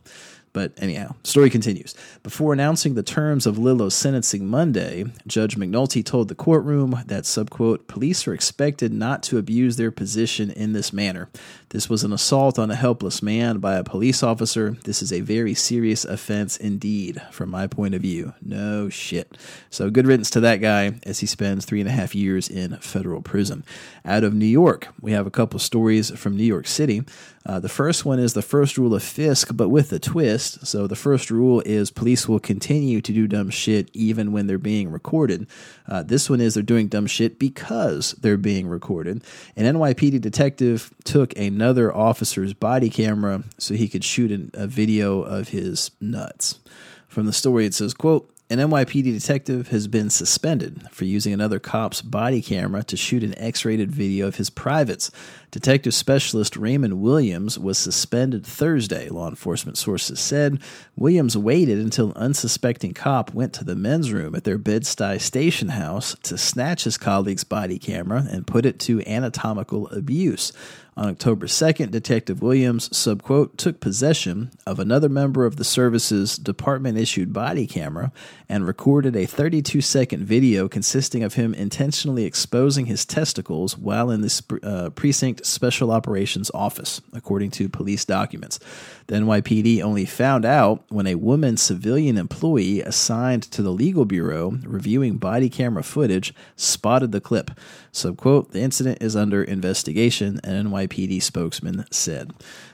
But anyhow, story continues. Before announcing the terms of Lillo's sentencing Monday, Judge McNulty told the courtroom that, subquote, police are expected not to abuse their position in this manner. This was an assault on a helpless man by a police officer. This is a very serious offense indeed, from my point of view. No shit. So good riddance to that guy as he spends three and a half years in federal prison. Out of New York, we have a couple stories from New York City. Uh, the first one is the first rule of fsck, but with a twist. So the first rule is police will continue to do dumb shit even when they're being recorded. Uh, this one is they're doing dumb shit because they're being recorded. An NYPD detective took another officer's body camera so he could shoot an, a video of his nuts. From the story, it says, quote, an NYPD detective has been suspended for using another cop's body camera to shoot an X rated video of his privates. Detective Specialist Raymond Williams was suspended Thursday, law enforcement sources said. Williams waited until an unsuspecting cop went to the men's room at their Bed-Stuy station house to snatch his colleague's body camera and put it to anatomical abuse. On October 2nd, Detective Williams, subquote, took possession of another member of the service's department issued body camera and recorded a 32 second video consisting of him intentionally exposing his testicles while in the uh, precinct special operations office, according to police documents. The NYPD only found out when a woman civilian employee assigned to the legal bureau reviewing body camera footage spotted the clip. So, quote, the incident is under investigation, an NYPD spokesman said.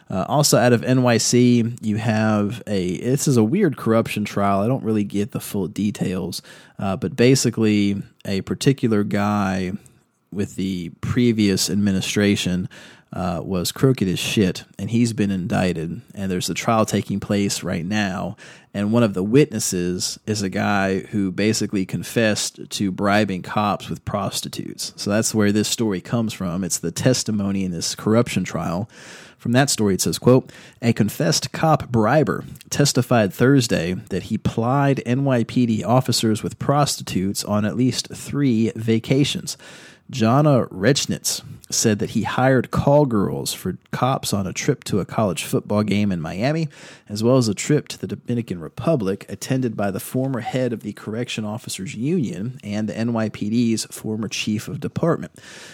Uh, also, out of NYC, you have a. This is a weird corruption trial. I don't really get the full details, uh, but basically, a particular guy with the previous administration uh, was crooked as shit, and he's been indicted. And there's a trial taking place right now. And one of the witnesses is a guy who basically confessed to bribing cops with prostitutes. So that's where this story comes from. It's the testimony in this corruption trial. From that story, it says, quote, a confessed cop briber testified Thursday that he plied NYPD officers with prostitutes on at least three vacations. Jona Rechnitz said that he hired call girls for cops on a trip to a college football game in Miami, as well as a trip to the Dominican Republic attended by the former head of the Correction Officers Union and the NYPD's former chief of department.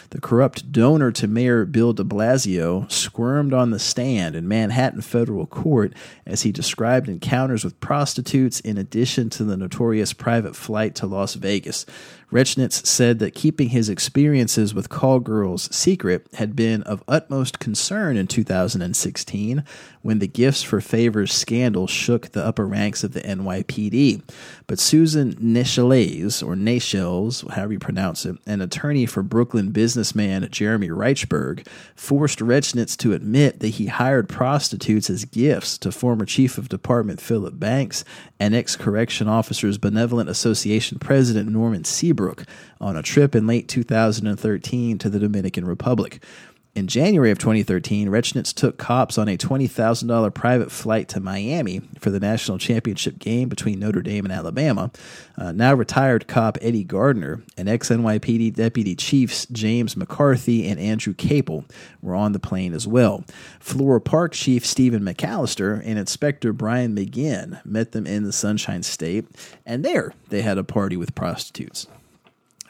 The corrupt donor to Mayor Bill de Blasio squirmed on the stand in Manhattan federal court as he described encounters with prostitutes in addition to the notorious private flight to Las Vegas. Rechnitz said that keeping his experiences with call girls secret had been of utmost concern in 2016 when the gifts for favors scandal shook the upper ranks of the NYPD. But Susan Necheles, or Nachels, however you pronounce it, an attorney for Brooklyn businessman Jeremy Reichberg, forced Rechnitz to admit that he hired prostitutes as gifts to former Chief of Department Philip Banks and ex Correction Officers Benevolent Association President Norman Seabrook on a trip in late 2013 to the Dominican Republic. In January of 2013, Rechnitz took cops on a $20,000 private flight to Miami for the national championship game between Notre Dame and Alabama. Uh, now retired cop Eddie Gardner and ex NYPD deputy chiefs James McCarthy and Andrew Capel were on the plane as well. Floral Park Chief Stephen McAllister and Inspector Brian McGinn met them in the Sunshine State, and there they had a party with prostitutes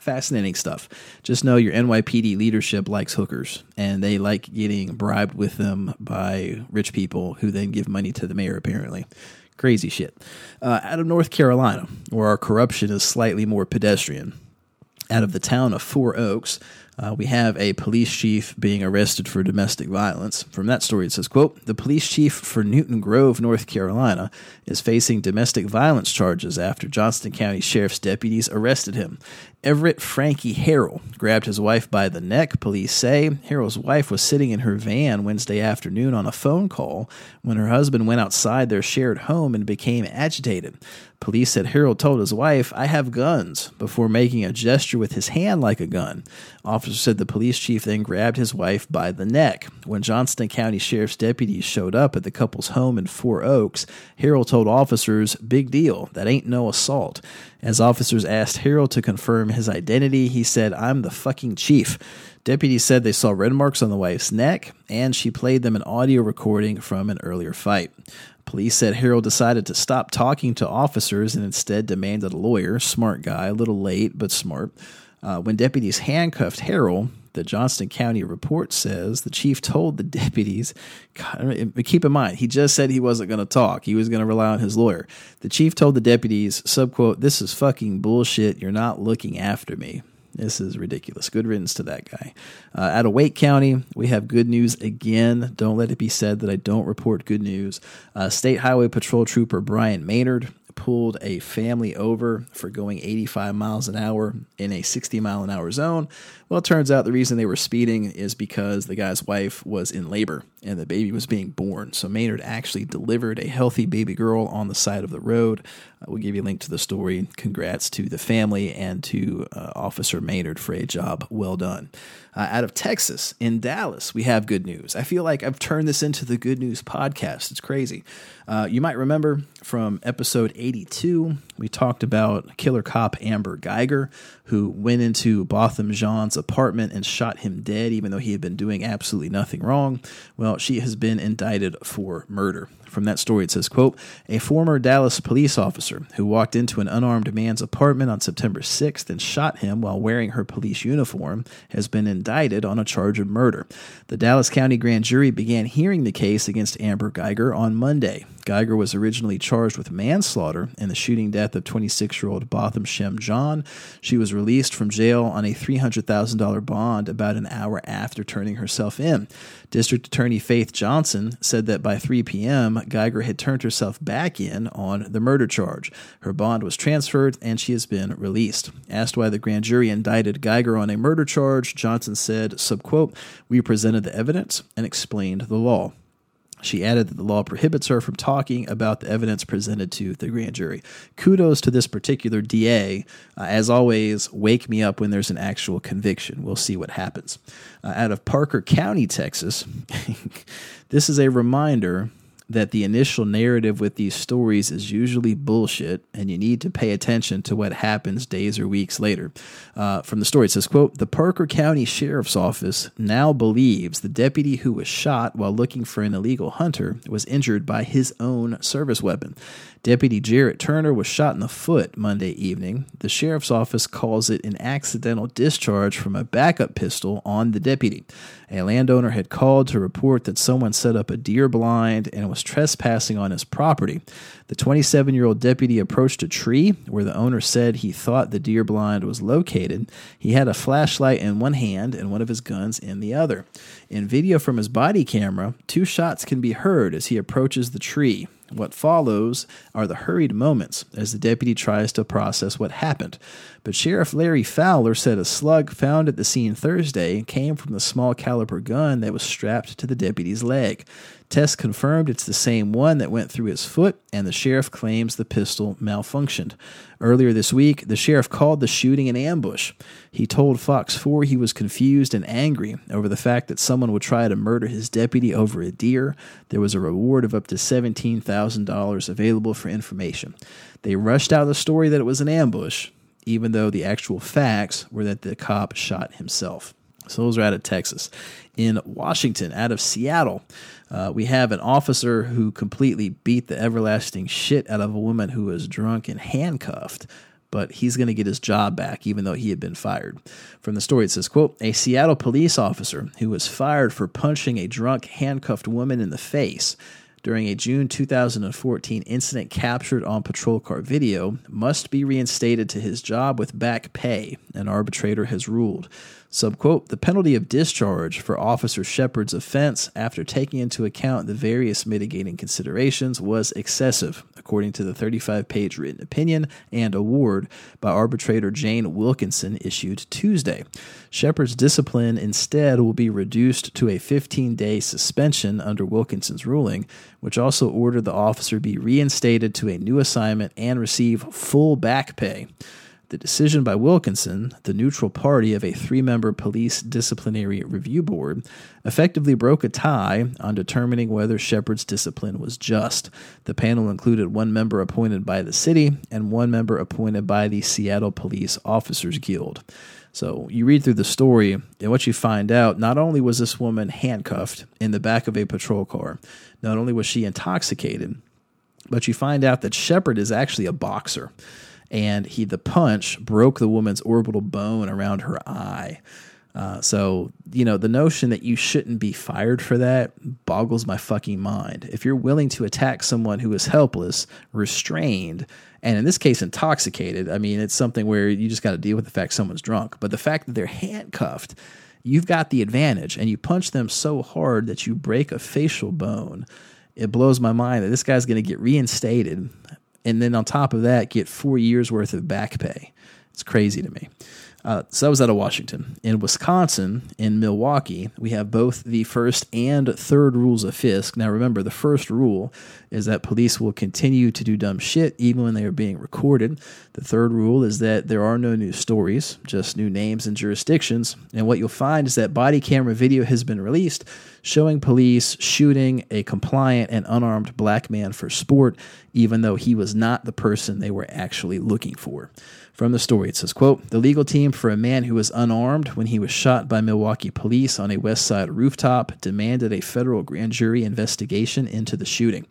fascinating stuff. Just know your NYPD leadership likes hookers, and they like getting bribed with them by rich people who then give money to the mayor, apparently. Crazy shit. Uh, out of North Carolina, where our corruption is slightly more pedestrian, out of the town of Four Oaks, uh, we have a police chief being arrested for domestic violence. From that story, it says, quote, The police chief for Newton Grove, North Carolina, is facing domestic violence charges after Johnston County Sheriff's deputies arrested him. Everett Frankie Harrell grabbed his wife by the neck, police say. Harrell's wife was sitting in her van Wednesday afternoon on a phone call when her husband went outside their shared home and became agitated. Police said Harrell told his wife, I have guns, before making a gesture with his hand like a gun. Officer said the police chief then grabbed his wife by the neck. When Johnston County Sheriff's deputies showed up at the couple's home in Four Oaks, Harrell told officers, Big deal, that ain't no assault. As officers asked Harrell to confirm his identity, he said, I'm the fucking chief. Deputies said they saw red marks on the wife's neck, and she played them an audio recording from an earlier fight. Police said Harrell decided to stop talking to officers and instead demanded a lawyer. Smart guy, a little late, but smart. Uh, when deputies handcuffed Harrell, the Johnston County report says the chief told the deputies, keep in mind, he just said he wasn't going to talk. He was going to rely on his lawyer. The chief told the deputies, subquote, this is fucking bullshit. You're not looking after me. This is ridiculous. Good riddance to that guy. Uh, out of Wake County, we have good news again. Don't let it be said that I don't report good news. Uh, State Highway Patrol Trooper Brian Maynard pulled a family over for going 85 miles an hour in a 60 mile an hour zone. Well, it turns out the reason they were speeding is because the guy's wife was in labor and the baby was being born. So Maynard actually delivered a healthy baby girl on the side of the road. Uh, we'll give you a link to the story. Congrats to the family and to uh, Officer Maynard for a job well done. Uh, out of Texas, in Dallas, we have good news. I feel like I've turned this into the good news podcast. It's crazy. Uh, you might remember from episode 82, we talked about killer cop Amber Guyger, who went into Botham Jean's apartment and shot him dead, even though he had been doing absolutely nothing wrong. Well, she has been indicted for murder. From that story, it says, quote, a former Dallas police officer who walked into an unarmed man's apartment on September 6th and shot him while wearing her police uniform has been indicted on a charge of murder. The Dallas County grand jury began hearing the case against Amber Guyger on Monday. Guyger was originally charged with manslaughter in the shooting death of 26 year old Botham Shem Jean. She was released from jail on a $300,000 bond about an hour after turning herself in. District Attorney Faith Johnson said that by 3 p.m., Guyger had turned herself back in on the murder charge. Her bond was transferred and she has been released. Asked why the grand jury indicted Guyger on a murder charge, Johnson said, subquote, We presented the evidence and explained the law. She added that the law prohibits her from talking about the evidence presented to the grand jury. Kudos to this particular DA. Uh, as always, wake me up when there's an actual conviction. We'll see what happens. Uh, out of Parker County, Texas, this is a reminder that the initial narrative with these stories is usually bullshit and you need to pay attention to what happens days or weeks later uh, from the story it says quote the parker county sheriff's office now believes the deputy who was shot while looking for an illegal hunter was injured by his own service weapon Deputy Jarrett Turner was shot in the foot Monday evening. The sheriff's office calls it an accidental discharge from a backup pistol on the deputy. A landowner had called to report that someone set up a deer blind and was trespassing on his property. The 27 year old deputy approached a tree where the owner said he thought the deer blind was located. He had a flashlight in one hand and one of his guns in the other. In video from his body camera, two shots can be heard as he approaches the tree. What follows are the hurried moments as the deputy tries to process what happened. But Sheriff Larry Fowler said a slug found at the scene Thursday came from the small caliber gun that was strapped to the deputy's leg. Tests confirmed it's the same one that went through his foot, and the sheriff claims the pistol malfunctioned. Earlier this week, the sheriff called the shooting an ambush. He told Fox 4 he was confused and angry over the fact that someone would try to murder his deputy over a deer. There was a reward of up to $17,000 available for information. They rushed out the story that it was an ambush, even though the actual facts were that the cop shot himself. So those are out of Texas. In Washington, out of Seattle, uh, we have an officer who completely beat the everlasting shit out of a woman who was drunk and handcuffed but he's going to get his job back even though he had been fired. From the story it says, quote, a Seattle police officer who was fired for punching a drunk handcuffed woman in the face during a June 2014 incident captured on patrol car video must be reinstated to his job with back pay, an arbitrator has ruled. Subquote, the penalty of discharge for Officer Shepherd's offense, after taking into account the various mitigating considerations, was excessive, according to the 35 page written opinion and award by arbitrator Jane Wilkinson issued Tuesday. Shepherd's discipline instead will be reduced to a 15 day suspension under Wilkinson's ruling, which also ordered the officer be reinstated to a new assignment and receive full back pay. The decision by Wilkinson, the neutral party of a three member police disciplinary review board, effectively broke a tie on determining whether Shepherd's discipline was just. The panel included one member appointed by the city and one member appointed by the Seattle Police Officers Guild. So you read through the story, and what you find out not only was this woman handcuffed in the back of a patrol car, not only was she intoxicated, but you find out that Shepherd is actually a boxer and he the punch broke the woman's orbital bone around her eye. Uh, so you know the notion that you shouldn't be fired for that boggles my fucking mind. If you're willing to attack someone who is helpless, restrained, and in this case intoxicated, I mean it's something where you just got to deal with the fact someone's drunk. But the fact that they're handcuffed, you've got the advantage, and you punch them so hard that you break a facial bone. It blows my mind that this guy's going to get reinstated and then on top of that, get four years worth of back pay. It's crazy to me. Uh, so that was out of Washington. In Wisconsin, in Milwaukee, we have both the first and third rules of fsck. Now, remember, the first rule is that police will continue to do dumb shit even when they are being recorded. The third rule is that there are no new stories, just new names and jurisdictions. And what you'll find is that body camera video has been released showing police shooting a compliant and unarmed black man for sport, even though he was not the person they were actually looking for. From the story, it says, quote, the legal team for a man who was unarmed when he was shot by Milwaukee police on a West Side rooftop demanded a federal grand jury investigation into the shooting.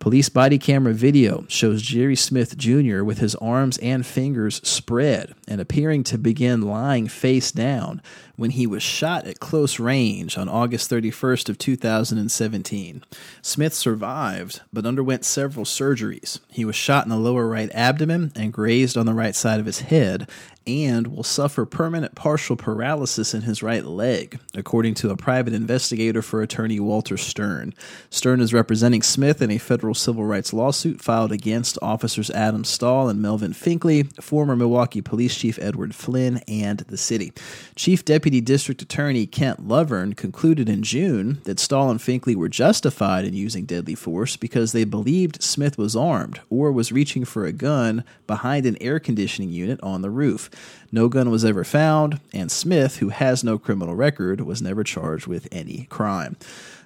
Police body camera video shows Jerry Smith Jr. with his arms and fingers spread and appearing to begin lying face down when he was shot at close range on August 31st of 2017. Smith survived but underwent several surgeries. He was shot in the lower right abdomen and grazed on the right side of his head and will suffer permanent partial paralysis in his right leg, according to a private investigator for attorney Walter Stern. Stern is representing Smith in a federal civil rights lawsuit filed against officers Adam Stahl and Melvin Finkley, former Milwaukee Police Chief Edward Flynn, and the city. Chief Deputy District Attorney Kent Lovern concluded in June that Stahl and Finkley were justified in using deadly force because they believed Smith was armed or was reaching for a gun behind an air conditioning unit on the roof. No gun was ever found, and Smith, who has no criminal record, was never charged with any crime.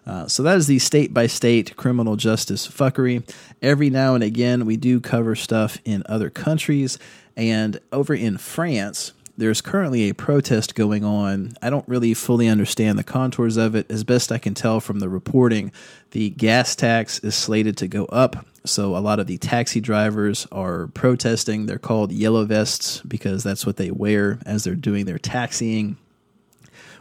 Uh, so that is the state by state criminal justice fuckery. Every now and again, we do cover stuff in other countries. And over in France, there's currently a protest going on. I don't really fully understand the contours of it. As best I can tell from the reporting, the gas tax is slated to go up so a lot of the taxi drivers are protesting. They're called yellow vests because that's what they wear as they're doing their taxiing.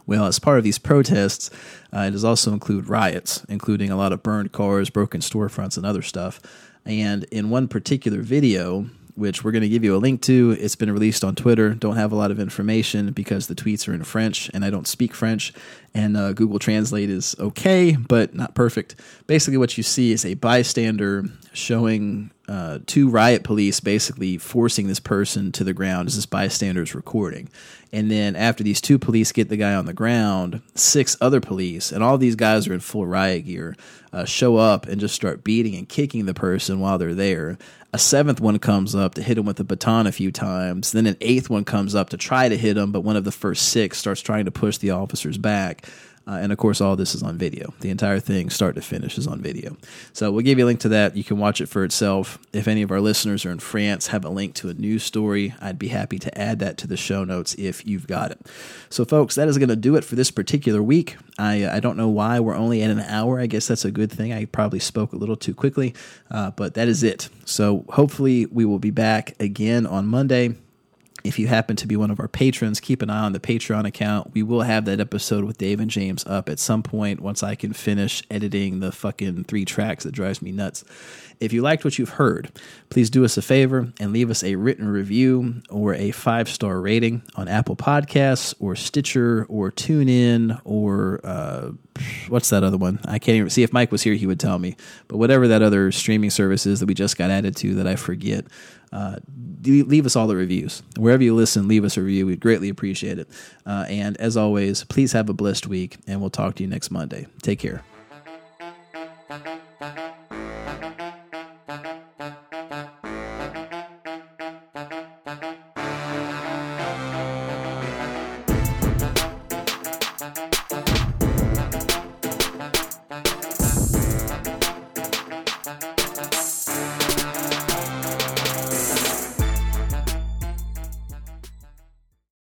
Well, as part of these protests, uh, it does also include riots, including a lot of burned cars, broken storefronts, and other stuff. And in one particular video, which we're going to give you a link to. It's been released on Twitter. Don't have a lot of information because the tweets are in French and I don't speak French. And uh, Google Translate is okay, but not perfect. Basically, what you see is a bystander showing uh, two riot police basically forcing this person to the ground as this bystander is recording. And then after these two police get the guy on the ground, six other police, and all these guys are in full riot gear, uh, show up and just start beating and kicking the person while they're there. A seventh one comes up to hit him with a baton a few times. Then an eighth one comes up to try to hit him, but one of the first six starts trying to push the officers back. Uh, and of course, all this is on video. The entire thing, start to finish, is on video. So we'll give you a link to that. You can watch it for itself. If any of our listeners are in France, have a link to a news story, I'd be happy to add that to the show notes if you've got it. So, folks, that is going to do it for this particular week. I, I don't know why we're only at an hour. I guess that's a good thing. I probably spoke a little too quickly, uh, but that is it. So, hopefully, we will be back again on Monday. If you happen to be one of our patrons, keep an eye on the Patreon account. We will have that episode with Dave and James up at some point once I can finish editing the fucking three tracks that drives me nuts. If you liked what you've heard, please do us a favor and leave us a written review or a five star rating on Apple Podcasts or Stitcher or TuneIn or uh, what's that other one? I can't even see if Mike was here, he would tell me. But whatever that other streaming service is that we just got added to that I forget. Uh, leave us all the reviews. Wherever you listen, leave us a review. We'd greatly appreciate it. Uh, and as always, please have a blessed week, and we'll talk to you next Monday. Take care.